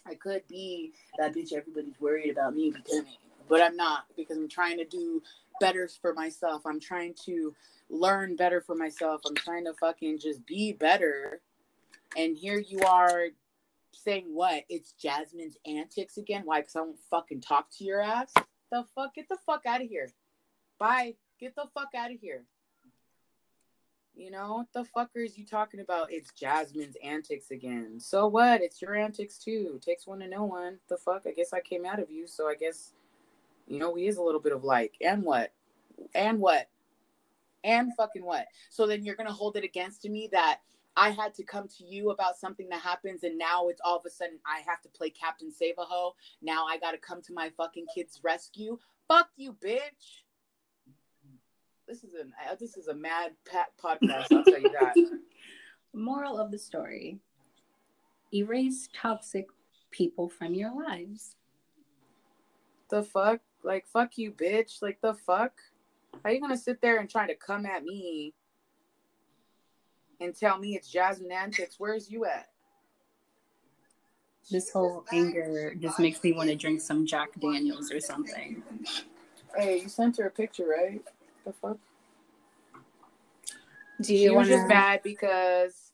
Speaker 1: I could be that bitch everybody's worried about me becoming, but I'm not because I'm trying to do better for myself. I'm trying to learn better for myself. I'm trying to fucking just be better. And here you are saying what? It's Jasmine's antics again. Why? Because I won't fucking talk to your ass. The fuck? Get the fuck out of here. Bye. Get the fuck out of here. You know, what the fuckers you talking about? It's Jasmine's antics again. So what? It's your antics too. Takes one to know one. The fuck? I guess I came out of you, so I guess you know we is a little bit of like. And what? And what? And fucking what? So then you're gonna hold it against me that I had to come to you about something that happens, and now it's all of a sudden I have to play Captain Save a Ho. Now I gotta come to my fucking kid's rescue. Fuck you, bitch this is an uh, this is a mad pat podcast. I'll tell you that. (laughs)
Speaker 2: Moral of the story: Erase toxic people from your lives.
Speaker 1: The fuck, like fuck you, bitch. Like the fuck. How you gonna sit there and try to come at me and tell me it's Jasmine antics? Where's you at?
Speaker 2: This whole anger just makes me want to drink some Jack Daniels or something.
Speaker 1: Hey, you sent her a picture, right? The fuck?
Speaker 2: Do you
Speaker 1: she was just mad because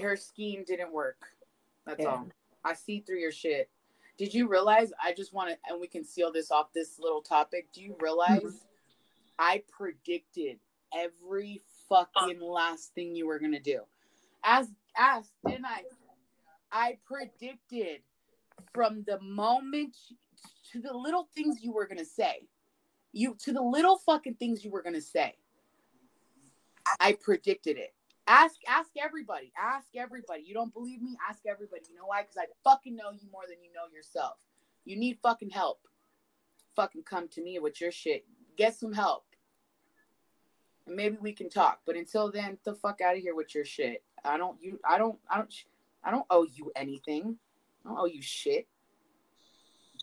Speaker 1: her scheme didn't work. That's yeah. all. I see through your shit. Did you realize? I just want to, and we can seal this off this little topic. Do you realize mm-hmm. I predicted every fucking last thing you were gonna do? As as didn't I? I predicted from the moment to the little things you were gonna say you to the little fucking things you were gonna say. I predicted it. Ask ask everybody. Ask everybody. You don't believe me? Ask everybody. You know why? Because I fucking know you more than you know yourself. You need fucking help. Fucking come to me with your shit. Get some help. And maybe we can talk. But until then, the fuck out of here with your shit. I don't you I don't I don't I don't owe you anything. I don't owe you shit.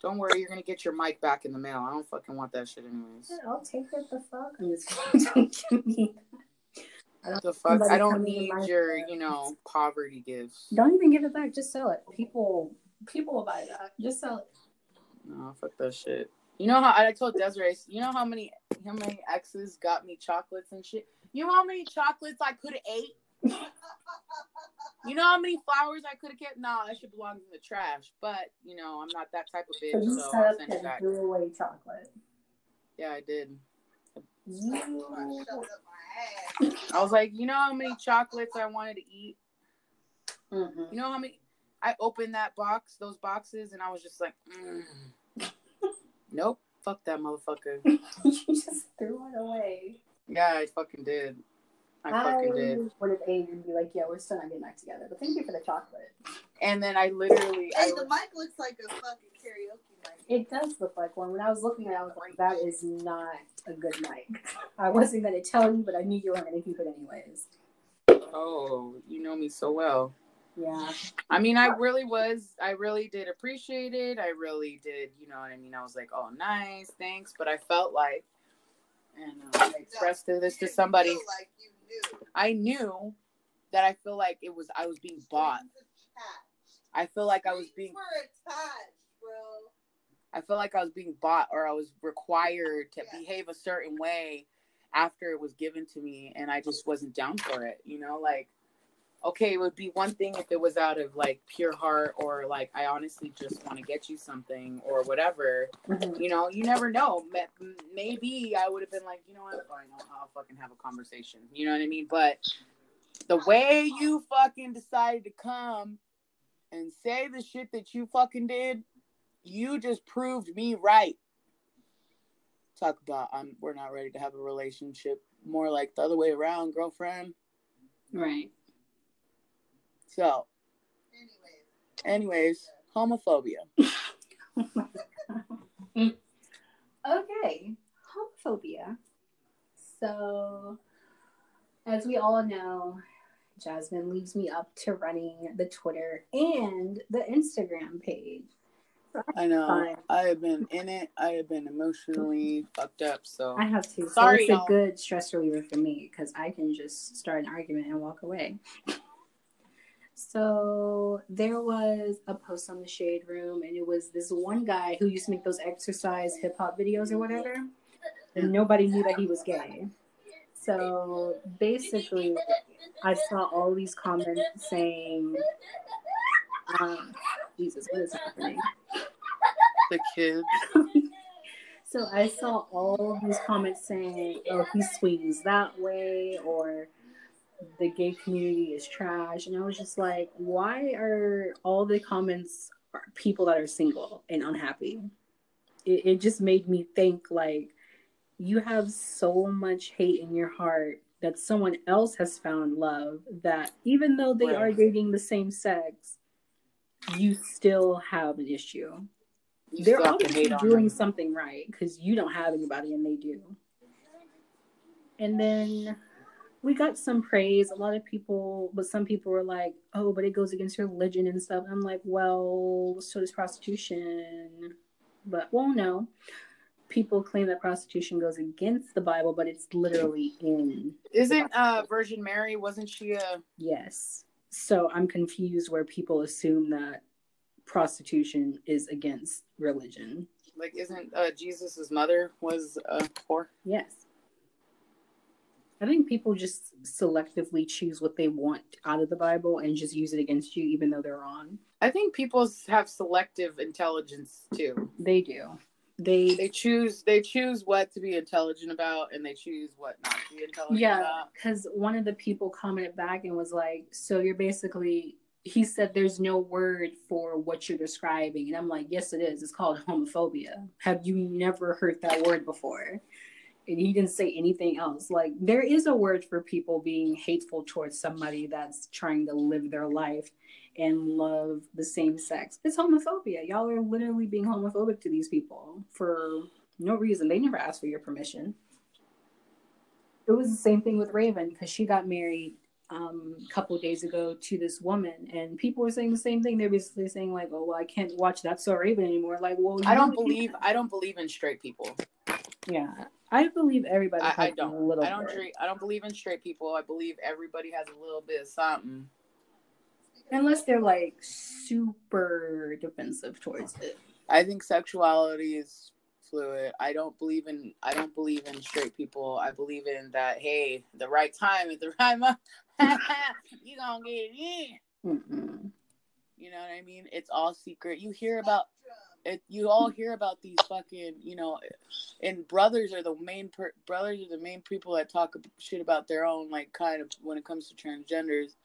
Speaker 1: Don't worry, you're gonna get your mic back in the mail. I don't fucking want that shit anyways.
Speaker 2: I'll take it the fuck. I'm just don't give me
Speaker 1: I don't the fuck. I don't need your, you know, poverty gifts.
Speaker 2: Don't even give it back. Just sell it. People, people will buy that. Just sell it.
Speaker 1: No, fuck that shit. You know how I told Desiree. You know how many how many exes got me chocolates and shit. You know how many chocolates I could have ate. (laughs) You know how many flowers I could have kept? Nah, that shit belongs in the trash. But you know, I'm not that type of bitch. So, you so it back.
Speaker 2: Threw away chocolate.
Speaker 1: Yeah, I did. I was like, you know how many chocolates I wanted to eat? Mm-hmm. You know how many? I opened that box, those boxes, and I was just like, mm. nope, fuck that motherfucker. (laughs)
Speaker 2: you just threw it away.
Speaker 1: Yeah, I fucking did. I, I fucking did.
Speaker 2: would have aimed and be like, yeah, we're still not getting back together. But thank you for the chocolate.
Speaker 1: And then I literally.
Speaker 3: Hey,
Speaker 1: I
Speaker 3: the mic looks like a fucking karaoke mic.
Speaker 2: It does look like one. When I was looking at it, I was like, that is not a good mic. I wasn't going to tell you, but I knew you were going to keep it anyways.
Speaker 1: Oh, you know me so well.
Speaker 2: Yeah.
Speaker 1: I mean, I really was, I really did appreciate it. I really did, you know what I mean? I was like, oh, nice, thanks. But I felt like, and uh, I expressed this to somebody,
Speaker 3: feel like you knew.
Speaker 1: I knew that I feel like it was, I was being bought. I feel like I was being. I feel like I was being bought or I was required to
Speaker 3: Yeah.
Speaker 1: behave a certain way after it was given to me. And I just wasn't down for it, you know, like, okay, it would be one thing if it was out of like pure heart or like I honestly just want to get you something or whatever.
Speaker 2: Mhm.
Speaker 1: You know, you never know. Maybe I would have been like, you know what, fine, I'll, I'll fucking have a conversation. You know what I mean? But the way you fucking decided to come and say the shit that you fucking did, you just proved me right. Talk about I'm we're not ready to have a relationship. More like the other way around, girlfriend.
Speaker 2: Right.
Speaker 1: So,
Speaker 3: Anyways.
Speaker 1: anyways, homophobia. (laughs)
Speaker 2: Okay. Homophobia. So, as we all know, Jasmine leaves me up to running the Twitter and the Instagram page.
Speaker 1: I know. I have been in it. I have been emotionally fucked up. So
Speaker 2: I have to. So
Speaker 1: Sorry,
Speaker 2: it's a
Speaker 1: y'all.
Speaker 2: good stress reliever for me because I can just start an argument and walk away. (laughs) So there was a post on the Shade Room, and it was this one guy who used to make those exercise hip hop videos or whatever, and nobody knew that he was gay. So basically, I saw all these comments saying, um, "Jesus, what is happening?"
Speaker 1: the kids. (laughs)
Speaker 2: So I saw all these comments saying, "Oh, he swings that way," or "The gay community is trash," and I was just like, "Why are all the comments people that are single and unhappy?" It, it just made me think like, you have so much hate in your heart that someone else has found love. That even though they are dating the same sex, you still have an issue
Speaker 1: You
Speaker 2: they're
Speaker 1: still have to
Speaker 2: obviously doing something right because you don't have anybody and they do. And then we got some praise. A lot of people, but some people were like, "Oh, but it goes against religion and stuff." I'm like, "Well, so does prostitution." But well, no. People claim that prostitution goes against the Bible, but it's literally in
Speaker 1: Isn't uh Virgin Mary? Wasn't she a?
Speaker 2: yes. So I'm confused where people assume that prostitution is against religion.
Speaker 1: Like, isn't uh Jesus's mother was a whore?
Speaker 2: Yes. I think people just selectively choose what they want out of the Bible and just use it against you, even though they're wrong.
Speaker 1: I think people have selective intelligence too.
Speaker 2: They do. They,
Speaker 1: They choose they choose what to be intelligent about, and they choose what not to be intelligent
Speaker 2: yeah,
Speaker 1: about.
Speaker 2: because one of the people commented back and was like, "So you're basically." He said, "There's no word for what you're describing," and I'm like, "Yes, it is. It's called homophobia. Have you never heard that word before?" And he didn't say anything else. Like there is a word for people being hateful towards somebody that's trying to live their life and love the same sex. It's homophobia. Y'all are literally being homophobic to these people for no reason. They never asked for your permission. It was the same thing with Raven because she got married um, a couple days ago to this woman, and people were saying the same thing. They're basically saying like, "Oh, well, I can't watch that so Raven anymore." Like, well,
Speaker 1: I don't believe I don't believe in straight people.
Speaker 2: Yeah, I believe everybody.
Speaker 1: I,
Speaker 2: has
Speaker 1: I
Speaker 2: a
Speaker 1: don't.
Speaker 2: little
Speaker 1: I don't. Treat, I don't believe in straight people. I believe everybody has a little bit of something.
Speaker 2: unless they're like super defensive towards it.
Speaker 1: I think sexuality is fluid. I don't believe in I don't believe in straight people. I believe in that hey, the right time at the right moment, (laughs) you gonna get it in.
Speaker 2: Mm-mm.
Speaker 1: You know what I mean? It's all secret. You hear about it. You all hear about these fucking, you know, and brothers are the main per, brothers are the main people that talk shit about their own like kind of when it comes to transgenders.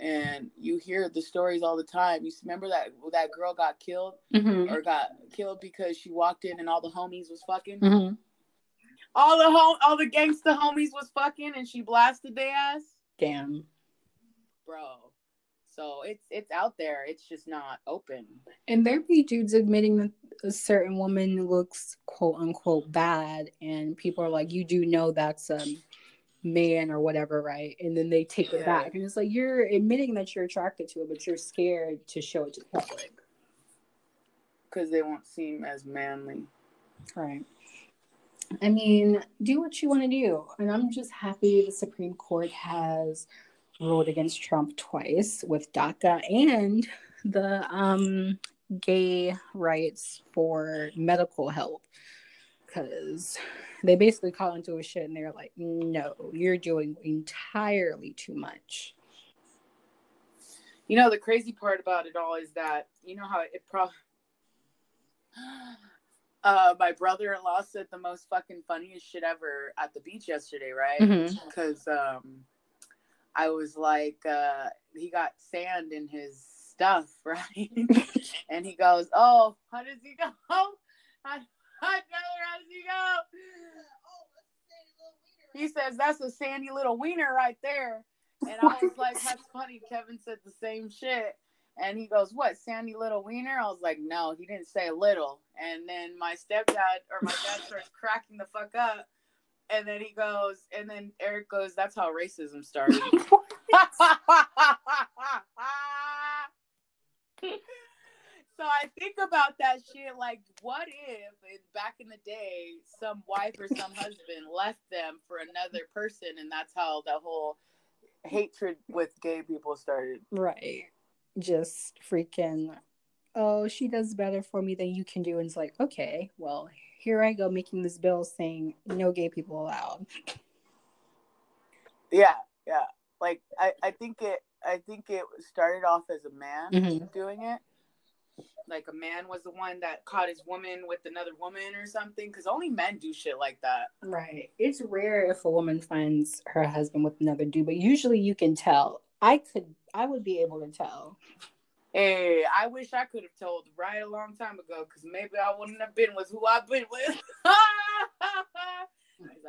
Speaker 1: And you hear the stories all the time. You remember that that girl got killed
Speaker 2: Mm-hmm.
Speaker 1: or got killed because she walked in and all the homies was fucking.
Speaker 2: Mm-hmm.
Speaker 1: All the home, all the gangsta homies was fucking, and she blasted their ass,
Speaker 2: Damn.
Speaker 1: bro. So it's it's out there. It's just not open.
Speaker 2: And there be dudes admitting that a certain woman looks quote unquote bad, and people are like, "You do know that's a man or whatever, right? And then they take it back. And it's like you're admitting that you're attracted to it, but you're scared to show it to the public.
Speaker 1: because they won't seem as manly.
Speaker 2: Right. I mean, do what you want to do. And I'm just happy the Supreme Court has ruled against Trump twice with DACA and the um, gay rights for medical help. Because they basically call into a shit and they're like, no, you're doing entirely too much.
Speaker 1: You know, the crazy part about it all is that you know how it probably. (sighs) Uh, my brother-in-law said the most fucking funniest shit ever at the beach yesterday, right? Because um, I was like, uh, he got sand in his stuff, (laughs) right? and he goes, "Oh, how does he go? (laughs) How, how, how does he go?"
Speaker 3: Oh, let's say little wiener.
Speaker 1: He says, "That's a sandy little wiener right there." And I was like, "That's funny." Kevin said the same shit, and he goes, "What, sandy little wiener?" I was like, "No, he didn't say little." And then my stepdad or my dad starts cracking the fuck up, and then he goes, and then Eric goes, "That's how racism started." (laughs) so I think about that shit like, what if in, back in the day, some wife or some husband left them for another person, and that's how the whole hatred with gay people started.
Speaker 2: Right. Just freaking, oh, she does better for me than you can do. And it's like, okay, well, here I go making this bill saying no gay people allowed.
Speaker 1: Yeah, yeah. Like I, I think it, I think it started off as a man
Speaker 2: Mhm.
Speaker 1: doing it. Like a man was the one that caught his woman with another woman or something. Because only men do shit like that.
Speaker 2: Right. It's rare if a woman finds her husband with another dude, but usually you can tell. I could, I would be able to tell.
Speaker 1: Hey, I wish I could have told right a long time ago, because maybe I wouldn't have been with who I've been with. (laughs) I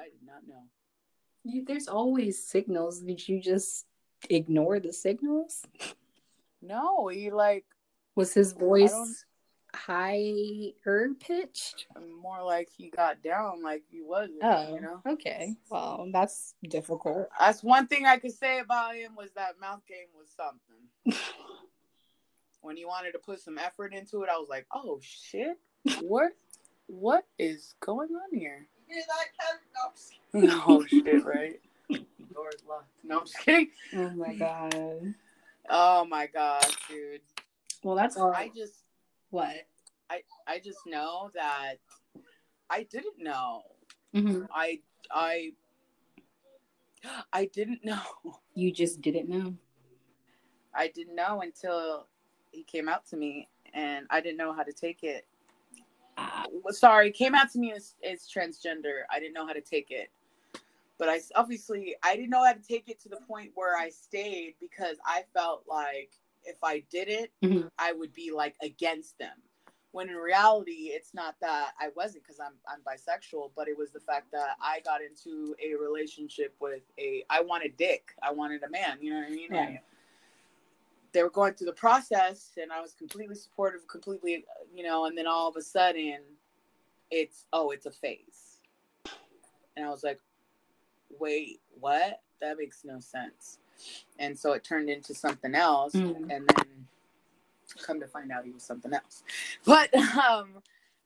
Speaker 1: did not know.
Speaker 2: You, there's always signals. Did you just ignore the signals?
Speaker 1: No, he like
Speaker 2: Was his voice higher pitched?
Speaker 1: more like he got down like he wasn't.
Speaker 2: Oh,
Speaker 1: You know,
Speaker 2: okay. Well, that's difficult.
Speaker 1: that's one thing I could say about him was that mouth game was something. (laughs) when he wanted to put some effort into it, I was like, oh shit, what, what is going on here?
Speaker 3: You hear that, Kevin? No, I'm just (laughs) kidding.
Speaker 1: No shit, right? Doors locked. No, I'm just kidding.
Speaker 2: Oh my god.
Speaker 1: Oh my god, dude.
Speaker 2: Well, that's all.
Speaker 1: I just
Speaker 2: what?
Speaker 1: I I just know that I didn't know.
Speaker 2: hmm
Speaker 1: I I I didn't (laughs) know.
Speaker 2: You just didn't know.
Speaker 1: I didn't know until he came out to me and I didn't know how to take it. Well, Sorry, came out to me as, as transgender. I didn't know how to take it. But I obviously I didn't know how to take it to the point where I stayed because I felt like if I didn't,
Speaker 2: Mhm.
Speaker 1: I would be like against them. When in reality, it's not that I wasn't because I'm I'm bisexual, but it was the fact that I got into a relationship with a I wanted dick. I wanted a man, you know what I mean?
Speaker 2: Right.
Speaker 1: They were going through the process and I was completely supportive, completely, you know, and then all of a sudden it's oh, it's a phase. And I was like, wait, what? That makes no sense. And so it turned into something else
Speaker 2: Mm.
Speaker 1: and then come to find out he was something else. (laughs) But um,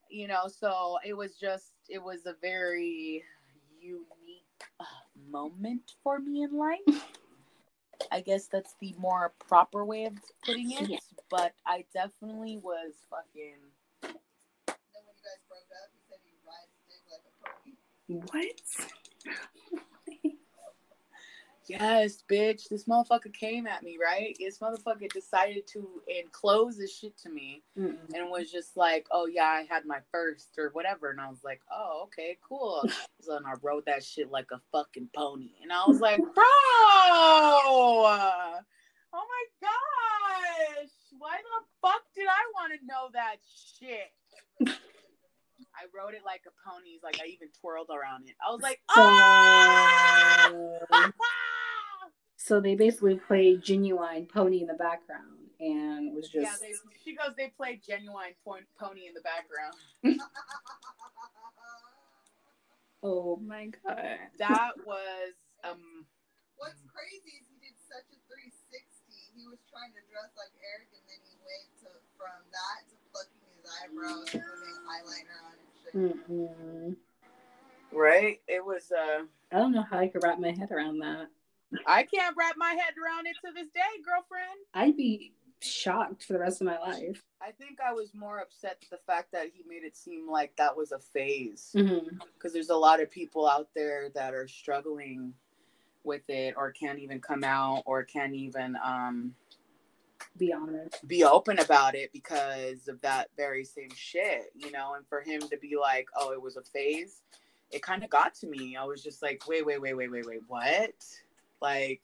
Speaker 1: you know, so it was just it was a very unique uh, moment for me in life. (laughs) I guess that's the more proper way of putting it.
Speaker 2: Yeah.
Speaker 1: But I definitely was fucking.
Speaker 3: Then when you guys broke up, he he like.
Speaker 2: What?
Speaker 1: Yes, bitch. This motherfucker came at me, right? This motherfucker decided to enclose this shit to me
Speaker 2: Mm-mm.
Speaker 1: and was just like, oh, yeah, I had my first or whatever. And I was like, oh, okay, cool. (laughs) so then I rode that shit like a fucking pony. And I was like, bro, oh my gosh. Why the fuck did I want to know that shit? (laughs) I rode it like a pony. Like I even twirled around it. I was like, oh! (laughs)
Speaker 2: So, so they basically played Ginuwine pony in the background and was just
Speaker 1: Yeah, they, she goes. They played Ginuwine point, pony in the background. (laughs)
Speaker 2: oh my god.
Speaker 1: That was Um,
Speaker 3: What's crazy is he did such a 360. He was trying to dress like Eric, and then he went to from that to plucking his eyebrows and putting eyeliner on and shit.
Speaker 2: Mm-mm.
Speaker 1: right? It was. uh
Speaker 2: I don't know how I could wrap my head around that.
Speaker 1: I can't wrap my head around it to this day, girlfriend.
Speaker 2: I'd be shocked for the rest of my life.
Speaker 1: I think I was more upset the fact that he made it seem like that was a phase.
Speaker 2: Mm-hmm.
Speaker 1: because there's a lot of people out there that are struggling with it or can't even come out or can't even um,
Speaker 2: Be honest.
Speaker 1: be open about it because of that very same shit you know and for him to be like oh it was a phase it kind of got to me i was just like wait wait wait wait wait wait what like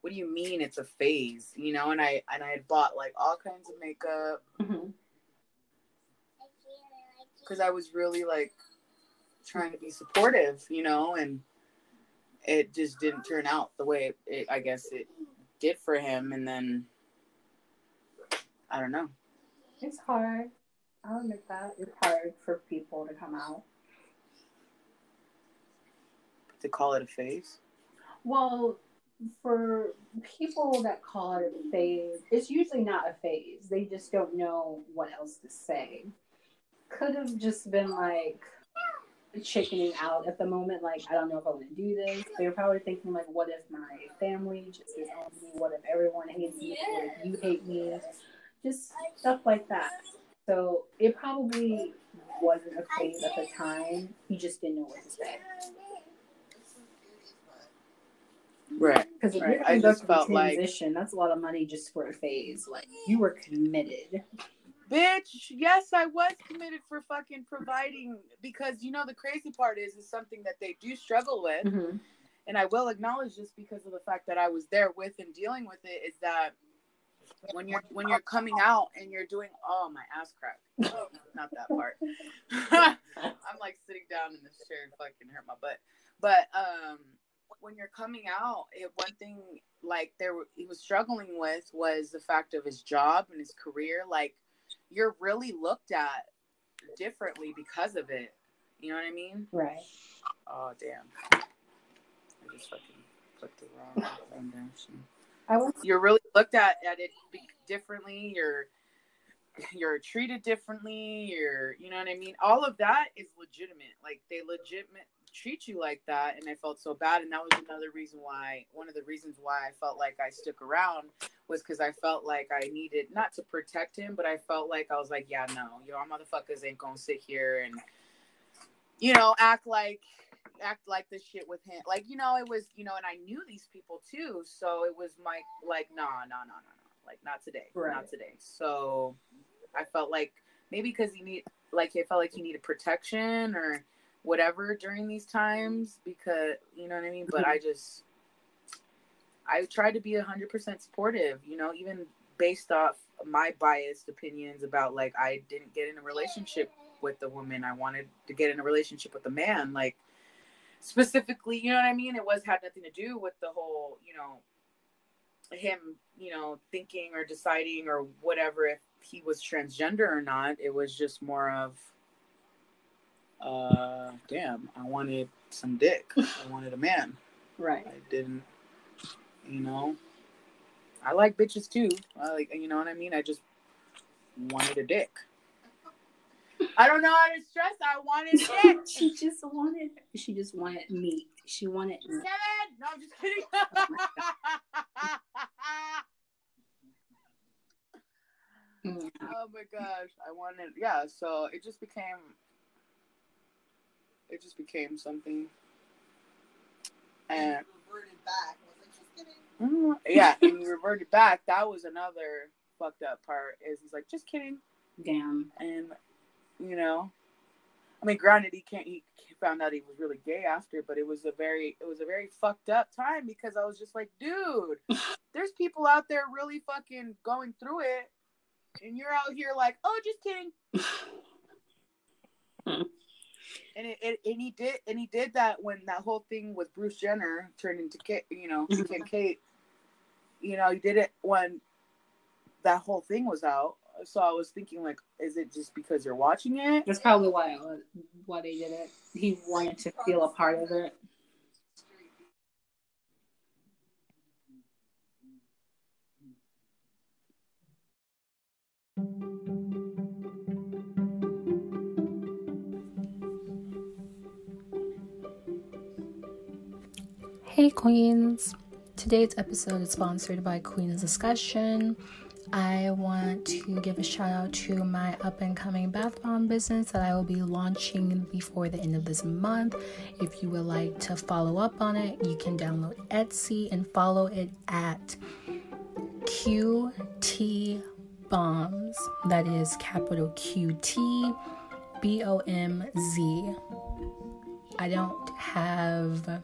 Speaker 1: what do you mean it's a phase you know and i and i had bought like all kinds of makeup
Speaker 2: Mm-hmm.
Speaker 1: because I was really like trying to be supportive, you know, and it just didn't turn out the way it, it, I guess it did for him. And then I don't know.
Speaker 2: It's hard. I'll admit that. It's hard for people to come out.
Speaker 1: To call it a phase.
Speaker 2: Well, for people that call it a phase, it's usually not a phase. They just don't know what else to say. Could have just been like chickening out at the moment, like, I don't know if I want to do this. They're probably thinking, like, what if my family just disowns me? What if everyone hates me? What if you hate me? Just stuff like that. So it probably wasn't a phase at the time. He just didn't know what to say.
Speaker 3: This is beauty, but
Speaker 1: Right.
Speaker 2: Because
Speaker 1: Right. I just felt like-
Speaker 2: transition, that's a lot of money just for a phase. Like you were committed.
Speaker 1: Bitch, yes, I was committed for fucking providing because you know the crazy part is is something that they do struggle with.
Speaker 2: Mm-hmm.
Speaker 1: and I will acknowledge this because of the fact that I was there with and dealing with it is that when you're when you're coming out and you're doing oh my ass crack oh, (laughs) not that part (laughs) I'm like sitting down in this chair and fucking hurt my butt but um when you're coming out it one thing like there he was struggling with was the fact of his job and his career like you're really looked at differently because of it you know what I mean
Speaker 2: Right.
Speaker 1: Oh damn! I just fucking clicked the wrong (laughs) foundation.
Speaker 2: I was
Speaker 1: You're really looked at at it be- differently. You're you're treated differently. You're you know what I mean. All of that is legitimate. Like they legitimate treat you like that, and I felt so bad. And that was another reason why. One of the reasons why I felt like I stuck around was because I felt like I needed not to protect him, but I felt like I was like, yeah, no, y'all motherfuckers ain't gonna sit here and you know act like act like this shit with him. Like, you know, it was, you know, and I knew these people too. So it was my, like, nah, nah, nah, nah, nah. Like, not today.
Speaker 2: Right.
Speaker 1: Not today. So I felt like maybe because he need, like, it felt like he needed protection or whatever during these times because, you know what I mean? But I mhm. just, I tried to be 100% supportive, you know, even based off my biased opinions about, like, I didn't get in a relationship with the woman. I wanted to get in a relationship with a man. Like, specifically, you know what I mean? It was had nothing to do with the whole, you know, him, you know, thinking or deciding or whatever if he was transgender or not. It was just more of uh damn, I wanted some dick. I wanted a man.
Speaker 2: right.
Speaker 1: I didn't you know. I like bitches too. I like you know what I mean? I just wanted a dick. I don't know how to stress. I wanted (laughs) dick.
Speaker 2: she just wanted. She just wanted meat. She wanted.
Speaker 1: Seven. No, I'm just kidding.
Speaker 2: Mm. (laughs)
Speaker 1: oh my gosh, I wanted. Yeah, so it just became. It just became something. And
Speaker 3: reverted back. I was like, just kidding.
Speaker 1: mm, yeah, and he reverted back. That was another fucked up part. Is he's like, just kidding,
Speaker 2: Damn.
Speaker 1: and you know, I mean, granted, he can't. He found out he was really gay after, but it was a very, it was a very fucked up time because I was just like, dude, (laughs) there's people out there really fucking going through it, and you're out here like, oh, just kidding. (laughs) And it, it, and he did, and he did that when that whole thing with Bruce Jenner turned into Kate, you know, mhm. became Kate. You know, he did it when that whole thing was out. So I was thinking, like, is it just because you're watching it?
Speaker 2: That's probably why uh, why they did it. He wanted to feel a part of it. Hey Queens! Today's episode is sponsored by Queens Discussion. I want to give a shout out to my up and coming bath bomb business that I will be launching before the end of this month. If you would like to follow up on it, you can download Etsy and follow it at QT Bombz. That is capital QT B O M Z. I don't have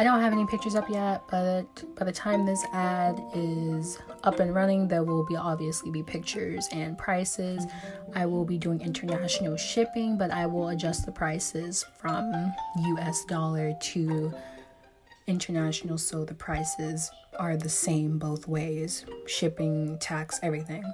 Speaker 2: I don't have any pictures up yet, but by the time this ad is up and running, there will be obviously be pictures and prices. I will be doing international shipping, but I will adjust the prices from US dollar to international so the prices are the same both ways shipping, tax, everything.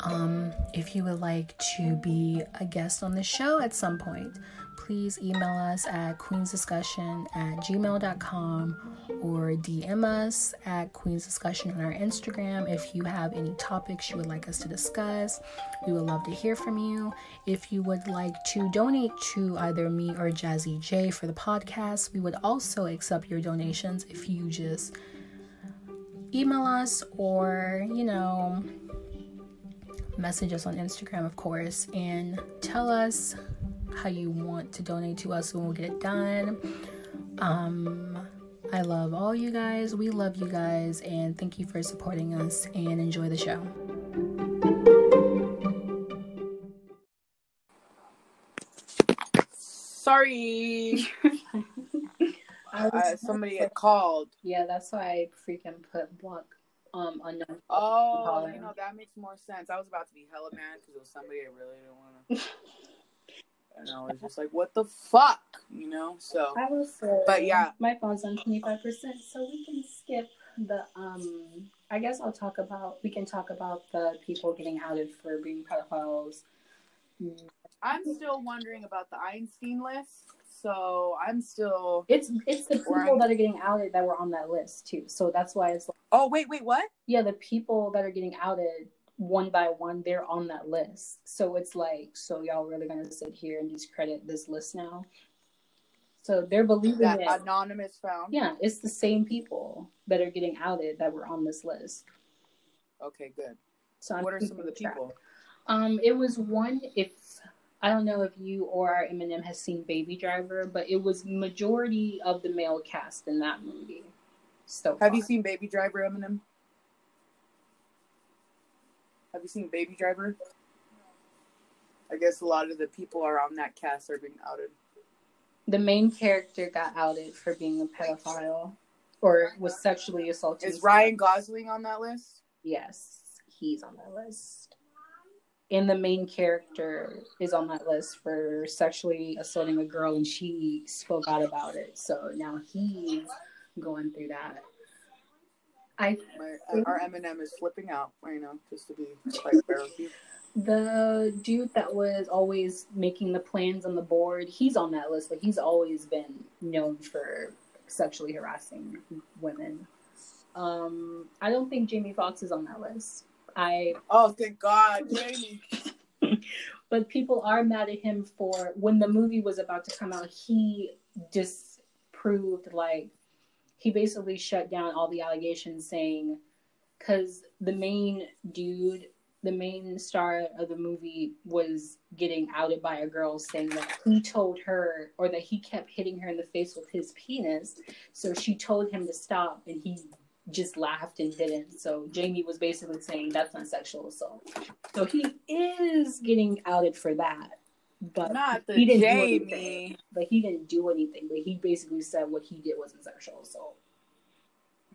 Speaker 2: Um, if you would like to be a guest on the show at some point, please email us at queensdiscussion at gmail.com or DM us at Queens Discussion on our Instagram if you have any topics you would like us to discuss. We would love to hear from you. If you would like to donate to either me or Jazzy J for the podcast, we would also accept your donations if you just email us or, you know, message us on Instagram, of course, and tell us how you want to donate to us and we'll get it done. Um, I love all you guys. We love you guys. And thank you for supporting us and enjoy the show.
Speaker 1: Sorry. (laughs) Uh, somebody had called.
Speaker 2: Yeah, that's why I freaking put block um unknown.
Speaker 1: Oh, you know that makes more sense. I was about to be hella mad because it was somebody I really didn't want to. (laughs) and I was just like, "What the fuck," you know? So
Speaker 2: I will say,
Speaker 1: But yeah.
Speaker 2: my phone's on twenty five percent, so we can skip the um. I guess I'll talk about. We can talk about the people getting outed for being pedophiles.
Speaker 1: I'm still wondering about the Epstein list. So I'm still.
Speaker 2: It's it's the people
Speaker 1: I'm-
Speaker 2: that are getting outed that were on that list too. So that's why it's like,
Speaker 1: Oh wait, wait, what?
Speaker 2: yeah, the people that are getting outed one by one, they're on that list. So it's like, so y'all really gonna sit here and discredit this list now? So they're believing
Speaker 1: That
Speaker 2: it.
Speaker 1: anonymous found.
Speaker 2: Yeah, it's the same people that are getting outed that were on this list.
Speaker 1: Okay, good.
Speaker 2: So I'm
Speaker 1: What are some of the
Speaker 2: track.
Speaker 1: people?
Speaker 2: Um, it was one. If I don't know if you or Eminem has seen Baby Driver, but it was majority of the male cast in that movie. So
Speaker 1: Have you seen Baby Driver, Eminem? Have you seen Baby Driver? I guess a lot of the people are on that cast are being outed.
Speaker 2: the main character got outed for being a pedophile or was sexually assaulted?
Speaker 1: Is Ryan Gosling on that list?
Speaker 2: Yes, he's on that list. And the main character is on that list for sexually assaulting a girl, and she spoke out about it. So now he's going through that. I
Speaker 1: My, our Eminem is slipping out right now, just to be (laughs) quite fair with you.
Speaker 2: the dude that was always making the plans on the board, he's on that list, but he's always been known for sexually harassing women. Um, I don't think Jamie Foxx is on that list. I
Speaker 1: Oh, thank God, Jamie. (laughs)
Speaker 2: but people are mad at him for when the movie was about to come out, he disproved like he basically shut down all the allegations saying because the main dude the main star of the movie was getting outed by a girl saying that he told her or that he kept hitting her in the face with his penis. So she told him to stop and he just laughed and didn't. So jamie was basically saying that's not sexual assault. So he is getting outed for that but
Speaker 1: Not the
Speaker 2: he didn't do anything but he didn't do anything but he basically said what he did wasn't sexual assault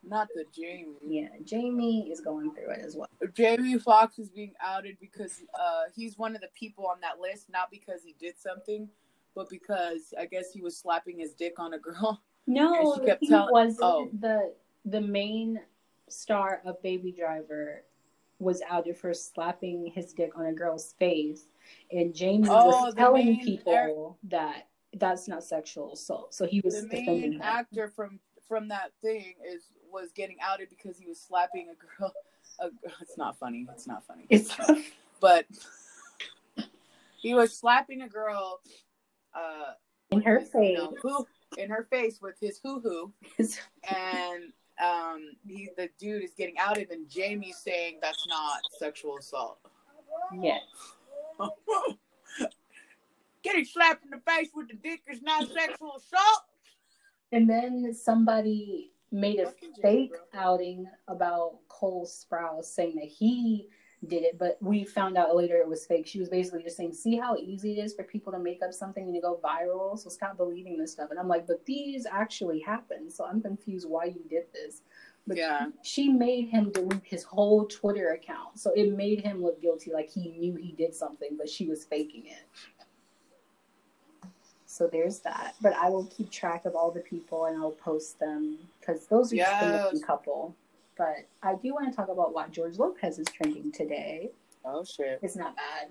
Speaker 1: Not the Jamie.
Speaker 2: yeah jamie is going through it as well
Speaker 1: Jamie Foxx is being outed because uh, he's one of the people on that list, not because he did something, but because I guess he was slapping his dick on a girl. (laughs)
Speaker 2: No, he
Speaker 1: telling-
Speaker 2: wasn't.
Speaker 1: oh.
Speaker 2: The the main star of Baby Driver was outed for slapping his dick on a girl's face, and Jamie
Speaker 1: Oh,
Speaker 2: was telling
Speaker 1: main
Speaker 2: people that that's not sexual assault. So he was
Speaker 1: The
Speaker 2: defending
Speaker 1: main
Speaker 2: him.
Speaker 1: actor from from that thing is was getting outed because he was slapping a girl. A, it's not funny. It's not funny.
Speaker 2: It's (laughs)
Speaker 1: but he was slapping a girl uh,
Speaker 2: in her
Speaker 1: you
Speaker 2: face.
Speaker 1: know, hoo, in her face with his hoo hoo, and um, he the dude is getting outed, and Jamie's saying that's not sexual assault.
Speaker 2: yes. (laughs)
Speaker 1: Getting slapped in the face with the dick is not sexual assault.
Speaker 2: And then somebody made a fake outing about Cole Sprouse saying that he did it, but we found out later it was fake. She was basically just saying, "See how easy it is for people to make up something and to go viral. So stop believing this stuff." And I'm like, "But these actually happened, so I'm confused why you did this." But
Speaker 1: Yeah.
Speaker 2: she made him delete his whole Twitter account, so it made him look guilty, like he knew he did something, but she was faking it. So there's that. But I will keep track of all the people and I'll post them because those are just a couple. But I do want to talk about why George Lopez is trending today.
Speaker 1: Oh shit.
Speaker 2: It's not bad.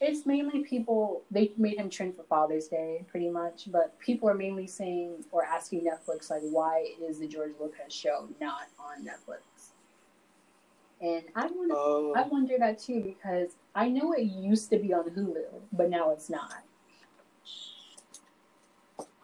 Speaker 2: It's mainly people, they made him trend for Father's Day pretty much, but people are mainly saying or asking Netflix, like, why is the George Lopez show not on Netflix? And I want to
Speaker 1: Oh.
Speaker 2: I wonder that too because I know it used to be on Hulu, but now it's not.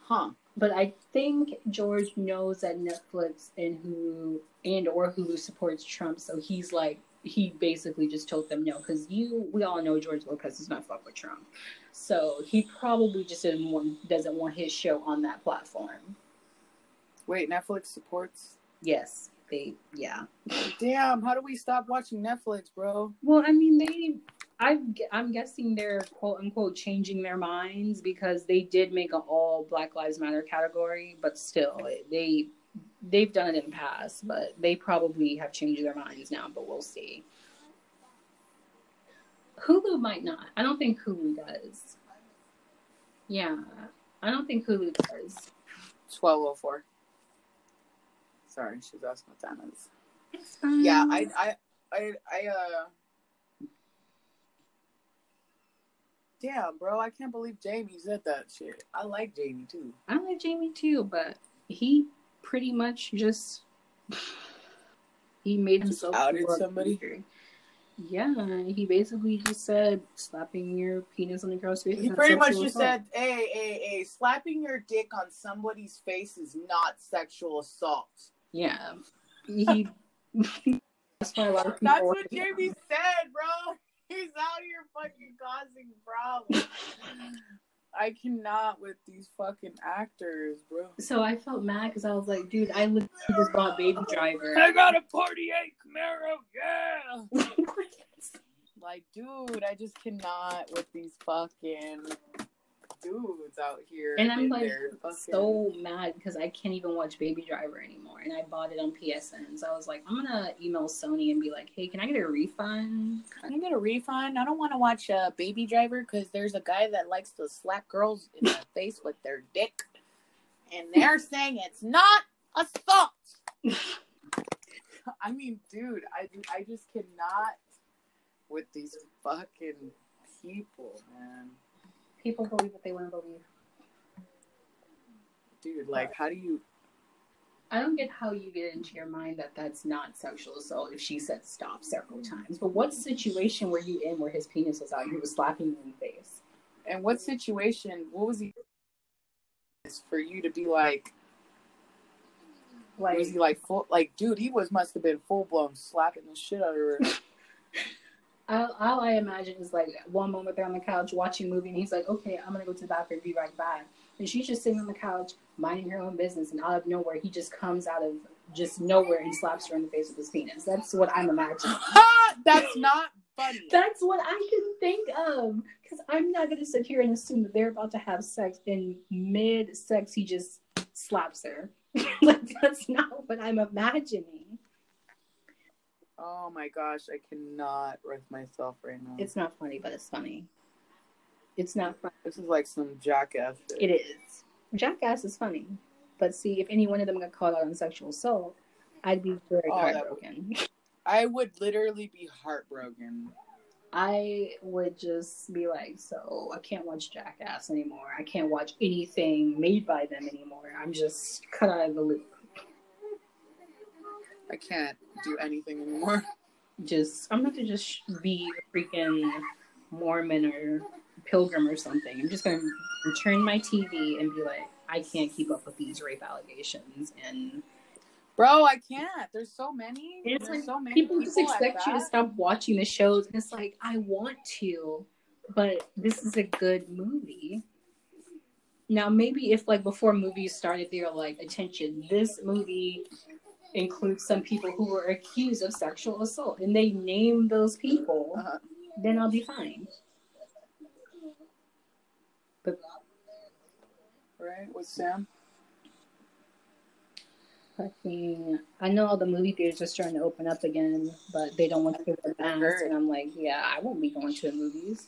Speaker 1: Huh.
Speaker 2: But I think George knows that Netflix and Hulu and or Hulu supports Trump, so he's like he basically just told them no because you we all know George Lopez does not fuck with Trump, so he probably just didn't want doesn't want his show on that platform.
Speaker 1: Wait, Netflix supports.
Speaker 2: Yes, they yeah.
Speaker 1: Damn, how do we stop watching Netflix, bro?
Speaker 2: Well, I mean, they, I, I'm guessing they're quote unquote changing their minds because they did make an all Black Lives Matter category, but still, they, they've done it in the past, but they probably have changed their minds now. But we'll see. Hulu might not. I don't think Hulu does. Yeah, I don't think Hulu does.
Speaker 1: Twelve oh four. Sorry, she's asking what time is.
Speaker 2: It's fine.
Speaker 1: Yeah, I, I, I, I, uh. Damn, bro, I can't believe Jamie said that shit. I like Jamie too.
Speaker 2: I like Jamie too, but he pretty much just (sighs) he made himself
Speaker 1: outed somebody?
Speaker 2: Yeah, he basically just said slapping your penis on a girl's face.
Speaker 1: He pretty much just
Speaker 2: assault."
Speaker 1: said, "Hey, hey, hey, slapping your dick on somebody's face is not sexual assault."
Speaker 2: "Yeah." He. (laughs) that's why a lot of people.
Speaker 1: That's what Jamie said, bro. He's out here fucking causing problems. (laughs) I cannot with these fucking actors, bro.
Speaker 2: So I felt mad because I was like, dude, I literally just bought Baby Driver.
Speaker 1: I got a 48 Camaro, yeah. (laughs) Like, dude, I just cannot with these fucking dudes out here.
Speaker 2: And I'm like
Speaker 1: fucking-
Speaker 2: so mad because I can't even watch Baby Driver anymore. And I bought it on PSN. So I was like, I'm gonna email Sony and be like, hey, can I get a refund?
Speaker 1: Can I get a refund? I don't want to watch uh, Baby Driver because there's a guy that likes to slap girls in the (laughs) face with their dick, and they're saying it's not assault. (laughs) I mean, dude, I I just cannot with these fucking people, man.
Speaker 2: People believe what they want to believe.
Speaker 1: Dude, like, how do you?
Speaker 2: I don't get how you get into your mind that that's not sexual assault if she said stop several times. But what situation were you in where his penis was out and he was slapping you in the face?
Speaker 1: And what situation? What was he? For you to be like,
Speaker 2: Like,
Speaker 1: was he like full? Like, dude, he was must have been full blown slapping the shit out of her. (laughs)
Speaker 2: all, all I imagine is like one moment they're on the couch watching a movie and he's like, okay, I'm gonna go to the bathroom, be right back. And she's just sitting on the couch minding her own business, and out of nowhere, he just comes out of just nowhere and slaps her in the face with his penis. That's what I'm imagining. (laughs)
Speaker 1: Ah, that's not funny. (laughs)
Speaker 2: That's what I can think of. Because I'm not going to sit here and assume that they're about to have sex. And mid sex, he just slaps her. (laughs) like, that's not what I'm imagining.
Speaker 1: Oh my gosh, I cannot with myself right now.
Speaker 2: It's not funny, but it's funny. It's not funny.
Speaker 1: this is like some jackass shit.
Speaker 2: It is. Jackass is funny. But see, if any one of them got caught out on sexual assault, I'd be very
Speaker 1: Oh,
Speaker 2: heartbroken.
Speaker 1: I would literally be heartbroken.
Speaker 2: I would just be like, so I can't watch Jackass anymore. I can't watch anything made by them anymore. I'm just cut out of the loop.
Speaker 1: I can't do anything anymore. (laughs)
Speaker 2: Just I'm about to just be a freaking Mormon or pilgrim or something. I'm just gonna turn my TV and be like, I can't keep up with these rape allegations and
Speaker 1: Bro, I can't. There's so many.
Speaker 2: It's
Speaker 1: There's
Speaker 2: like
Speaker 1: so many
Speaker 2: people just expect you to stop watching the shows and it's like i want to but this is a good movie now maybe if like before movies started they're like attention this movie includes some people who were accused of sexual assault and they name those people
Speaker 1: Uh-huh.
Speaker 2: then i'll be fine
Speaker 1: Right? With Sam?
Speaker 2: fucking i know all the movie theaters are starting to open up again but they don't want to wear masks
Speaker 1: heard.
Speaker 2: and i'm like yeah i won't be going to the movies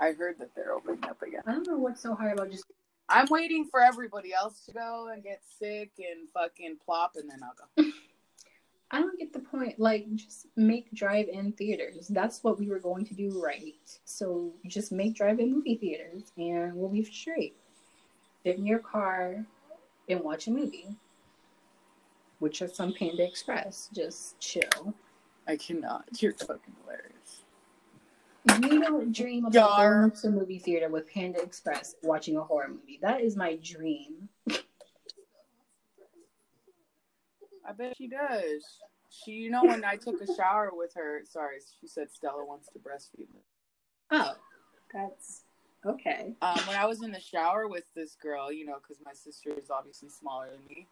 Speaker 1: I heard that they're opening up again.
Speaker 2: i don't know what's so hard about just
Speaker 1: I'm waiting for everybody else to go and get sick and fucking plop, and then I'll go. (laughs)
Speaker 2: I don't get the point. Like, just make drive-in theaters. That's what we were going to do, right? So just make drive-in movie theaters, and we'll be straight. Sit in your car and watch a movie, which is some Panda Express. Just chill.
Speaker 1: I cannot. You're fucking hilarious.
Speaker 2: You don't dream about
Speaker 1: Yar.
Speaker 2: going to a movie theater with Panda Express watching a horror movie. That is my dream.
Speaker 1: I bet she does. She, you know, when I took a shower with her, sorry, she said Stella wants to breastfeed me.
Speaker 2: Oh, that's okay.
Speaker 1: Um, when I was in the shower with this girl, you know, because my sister is obviously smaller than me,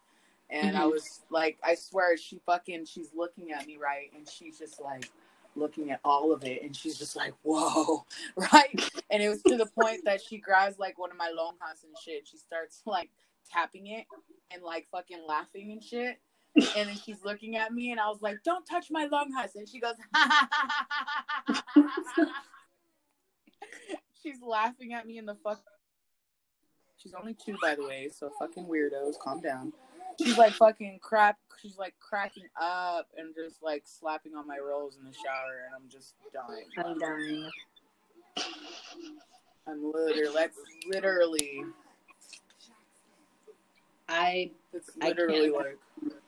Speaker 1: and I
Speaker 2: Mhm.
Speaker 1: was like, I swear, she fucking, she's looking at me right, and she's just like looking at all of it, and she's just like, whoa, (laughs) right? And it was to the point that she grabs like one of my lonjas and shit. She starts like tapping it and like fucking laughing and shit. And then she's looking at me, and I was like, "Don't touch my lonjas." And she goes, (laughs) "She's laughing at me in the fuck." She's only two, by the way, so fucking weirdos. Calm down. She's like fucking crap. She's like cracking up and just like slapping on my rolls in the shower, and I'm just dying.
Speaker 2: I'm dying.
Speaker 1: I'm literally, that's literally,
Speaker 2: I
Speaker 1: it's
Speaker 2: I
Speaker 1: literally
Speaker 2: can't.
Speaker 1: like.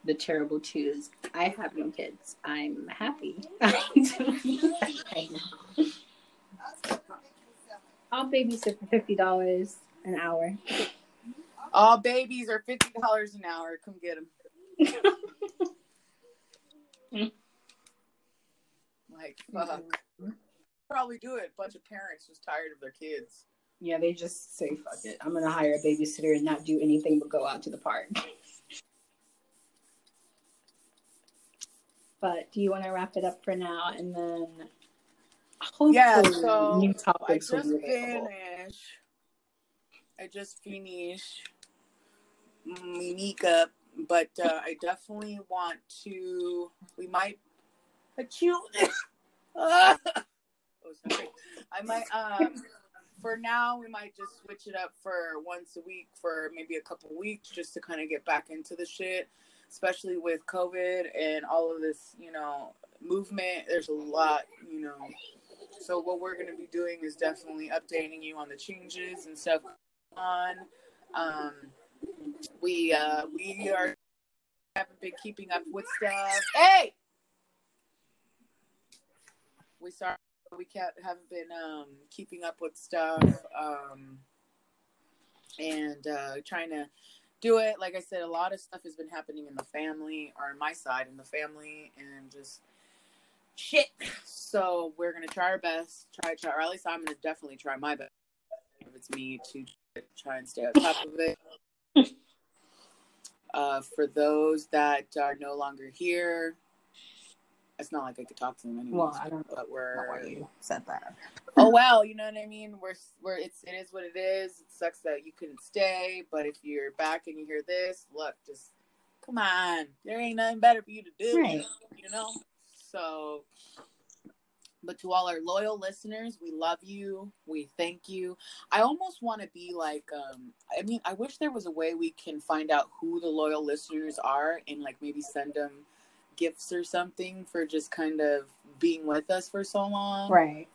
Speaker 2: the terrible twos. I have no kids. I'm happy. I (laughs) know. I'll babysit for fifty dollars an hour.
Speaker 1: All babies are fifty dollars an hour. Come get them. (laughs) like fuck. Probably do it. A bunch of parents just tired of their kids.
Speaker 2: Yeah, they just say fuck it. I'm gonna hire a babysitter and not do anything but go out to the park. (laughs) But do you want to wrap it up for now and then hopefully
Speaker 1: Yeah, so
Speaker 2: new
Speaker 1: I
Speaker 2: topics will
Speaker 1: just
Speaker 2: be available.
Speaker 1: finished. I just finished my but uh, I definitely want to. We might. Achoo. (laughs) (laughs) oh, sorry. I might. Um, for now, we might just switch it up for once a week for maybe a couple weeks, just to kind of get back into the shit. Especially with COVID and all of this, you know, movement. There's a lot, you know, so what we're going to be doing is definitely updating you on the changes and stuff on. Um, we uh, we are haven't been keeping up with stuff. Hey, we sorry we can't haven't been um, keeping up with stuff um, and uh, trying to do it. Like I said, a lot of stuff has been happening in the family or in my side in the family, and just shit. So we're gonna try our best. Try, try, or at least I'm gonna definitely try my best. If it's me to try and stay on top of it. (laughs) Uh, for those that are no longer here, it's not like I could talk to them anymore.
Speaker 2: Well, I don't know
Speaker 1: but we're
Speaker 2: you said that.
Speaker 1: oh (laughs) well, you know what I mean. We're we're it's it is what it is. It sucks that you couldn't stay, but if you're back and you hear this, look, just come on. There ain't nothing better for you to do,
Speaker 2: Right.
Speaker 1: you know. So, but to all our loyal listeners, we love you. We thank you. I almost want to be like, um, I mean, I wish there was a way we can find out who the loyal listeners are and like maybe send them gifts or something for just kind of being with us for so long.
Speaker 2: Right.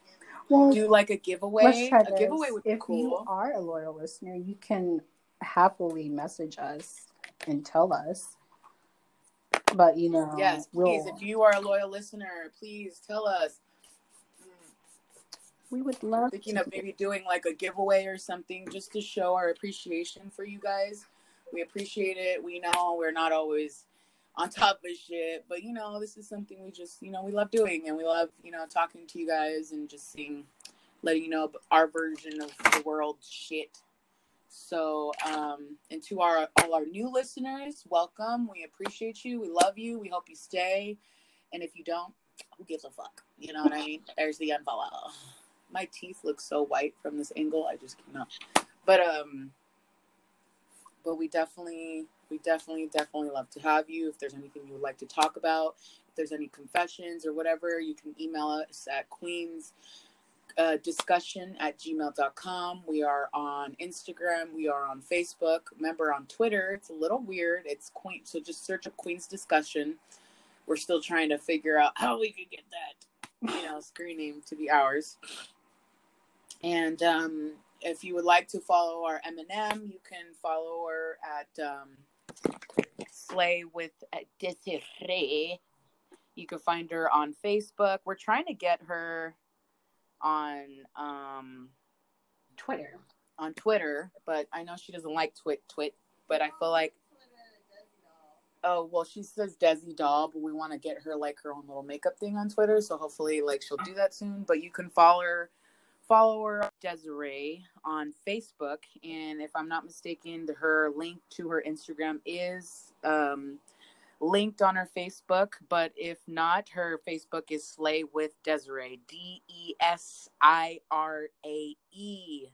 Speaker 2: Well,
Speaker 1: Do like a giveaway.
Speaker 2: let's try
Speaker 1: a
Speaker 2: this.
Speaker 1: giveaway would be
Speaker 2: if you are a loyal listener, you can happily message us and tell us But you know,
Speaker 1: Yes,
Speaker 2: we'll-
Speaker 1: please. If you are a loyal listener, please tell us.
Speaker 2: We would love
Speaker 1: Thinking
Speaker 2: to.
Speaker 1: of maybe doing like a giveaway or something just to show our appreciation for you guys. We appreciate it. We know we're not always on top of shit, but you know, this is something we just, you know, we love doing and we love, you know, talking to you guys and just seeing, letting you know our version of the world shit. So, um, and to our all our new listeners, welcome. We appreciate you. We love you. We hope you stay. And if you don't, who gives a fuck? You know what I mean? There's the unfollow. My teeth look so white from this angle. I just cannot. But um, but we definitely, we definitely, definitely love to have you. If there's anything you would like to talk about, if there's any confessions or whatever, you can email us at queens uh, discussion at gmail.com. We are on Instagram. We are on Facebook. Remember on Twitter, it's a little weird. It's Queen. So just search up Queen's Discussion. We're still trying to figure out how we could get that, you know, screen name to be ours. And um, if you would like to follow our Eminem, you can follow her at um, Slay with Desirae. You can find her on Facebook. We're trying to get her on um
Speaker 2: Twitter.
Speaker 1: on Twitter, but I know she doesn't like twit twit. But I feel like oh well, she says Desi doll, but we want to get her like her own little makeup thing on Twitter. So hopefully, like she'll do that soon. But you can follow her, follow her Desirae on Facebook, and if I'm not mistaken, her link to her Instagram is um linked on her Facebook, but if not, her Facebook is Slay with Desirae, D E S I R A E.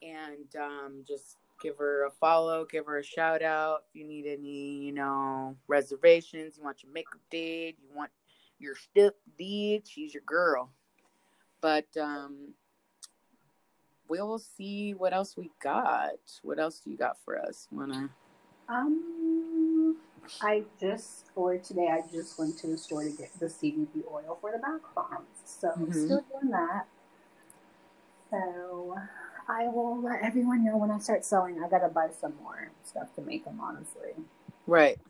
Speaker 1: And um, just give her a follow, give her a shout out. If you need any, you know, reservations, you want your makeup did, you want your stuff did, she's your girl. But um, we'll see what else we got. What else do you got for us? Wanna?
Speaker 2: Um, I just or today I just went to the store to get the CBD oil for the bath bombs. So I'm
Speaker 1: Mhm.
Speaker 2: still doing that. So I will let everyone know when I start selling. I gotta buy some more stuff to make them, honestly.
Speaker 1: Right.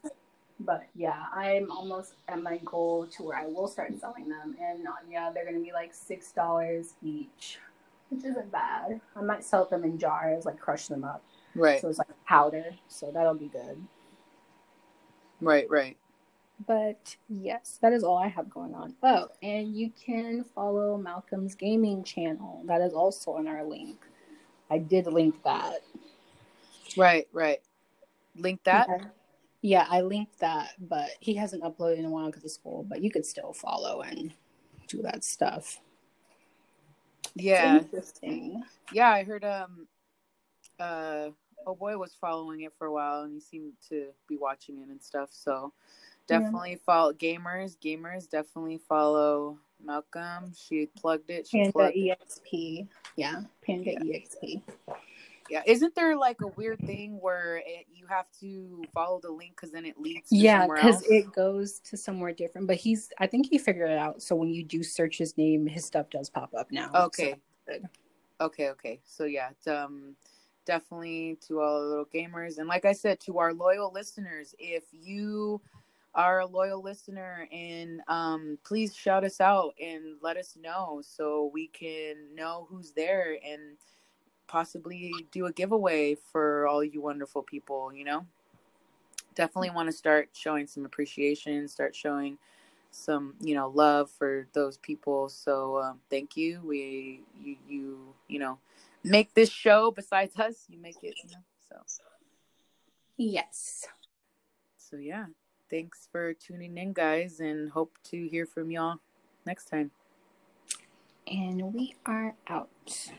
Speaker 2: But yeah, I'm almost at my goal to where I will start selling them, and yeah, they're gonna be like six dollars each, which isn't bad. I might sell them in jars, like crush them up,
Speaker 1: Right.
Speaker 2: so it's like powder. So that'll be good.
Speaker 1: Right. Right.
Speaker 2: But yes, that is all I have going on. Oh, and you can follow Malcolm's gaming channel. That is also in our link. I did link that.
Speaker 1: Right. Right. Link that.
Speaker 2: Yeah, I linked that, but he hasn't uploaded in a while because of school. But you could still follow and do that stuff. It's
Speaker 1: Yeah.
Speaker 2: interesting.
Speaker 1: Yeah. I heard. Um. Uh. Oh boy was following it for a while, and he seemed to be watching it and stuff. So definitely follow gamers. Gamers definitely follow Malcolm. She plugged it. She
Speaker 2: Panda
Speaker 1: plugged it.
Speaker 2: EXP. Yeah, Panda
Speaker 1: Yeah.
Speaker 2: EXP.
Speaker 1: Yeah. Isn't there like a weird thing where it, you have to follow the link because then it leads to
Speaker 2: Yeah, because it goes to somewhere different. But he's, I think he figured it out. So when you do search his name, his stuff does pop up now.
Speaker 1: Okay.
Speaker 2: good.
Speaker 1: Okay, okay. So yeah, um definitely to all the little gamers and like I said to our loyal listeners, if you are a loyal listener and um please shout us out and let us know so we can know who's there and possibly do a giveaway for all you wonderful people, you know? Definitely want to start showing some appreciation, start showing some you know love for those people so um, thank you we you you you know make this show besides us you make it you know so
Speaker 2: Yes.
Speaker 1: so yeah thanks for tuning in guys and hope to hear from y'all next time
Speaker 2: And we are out.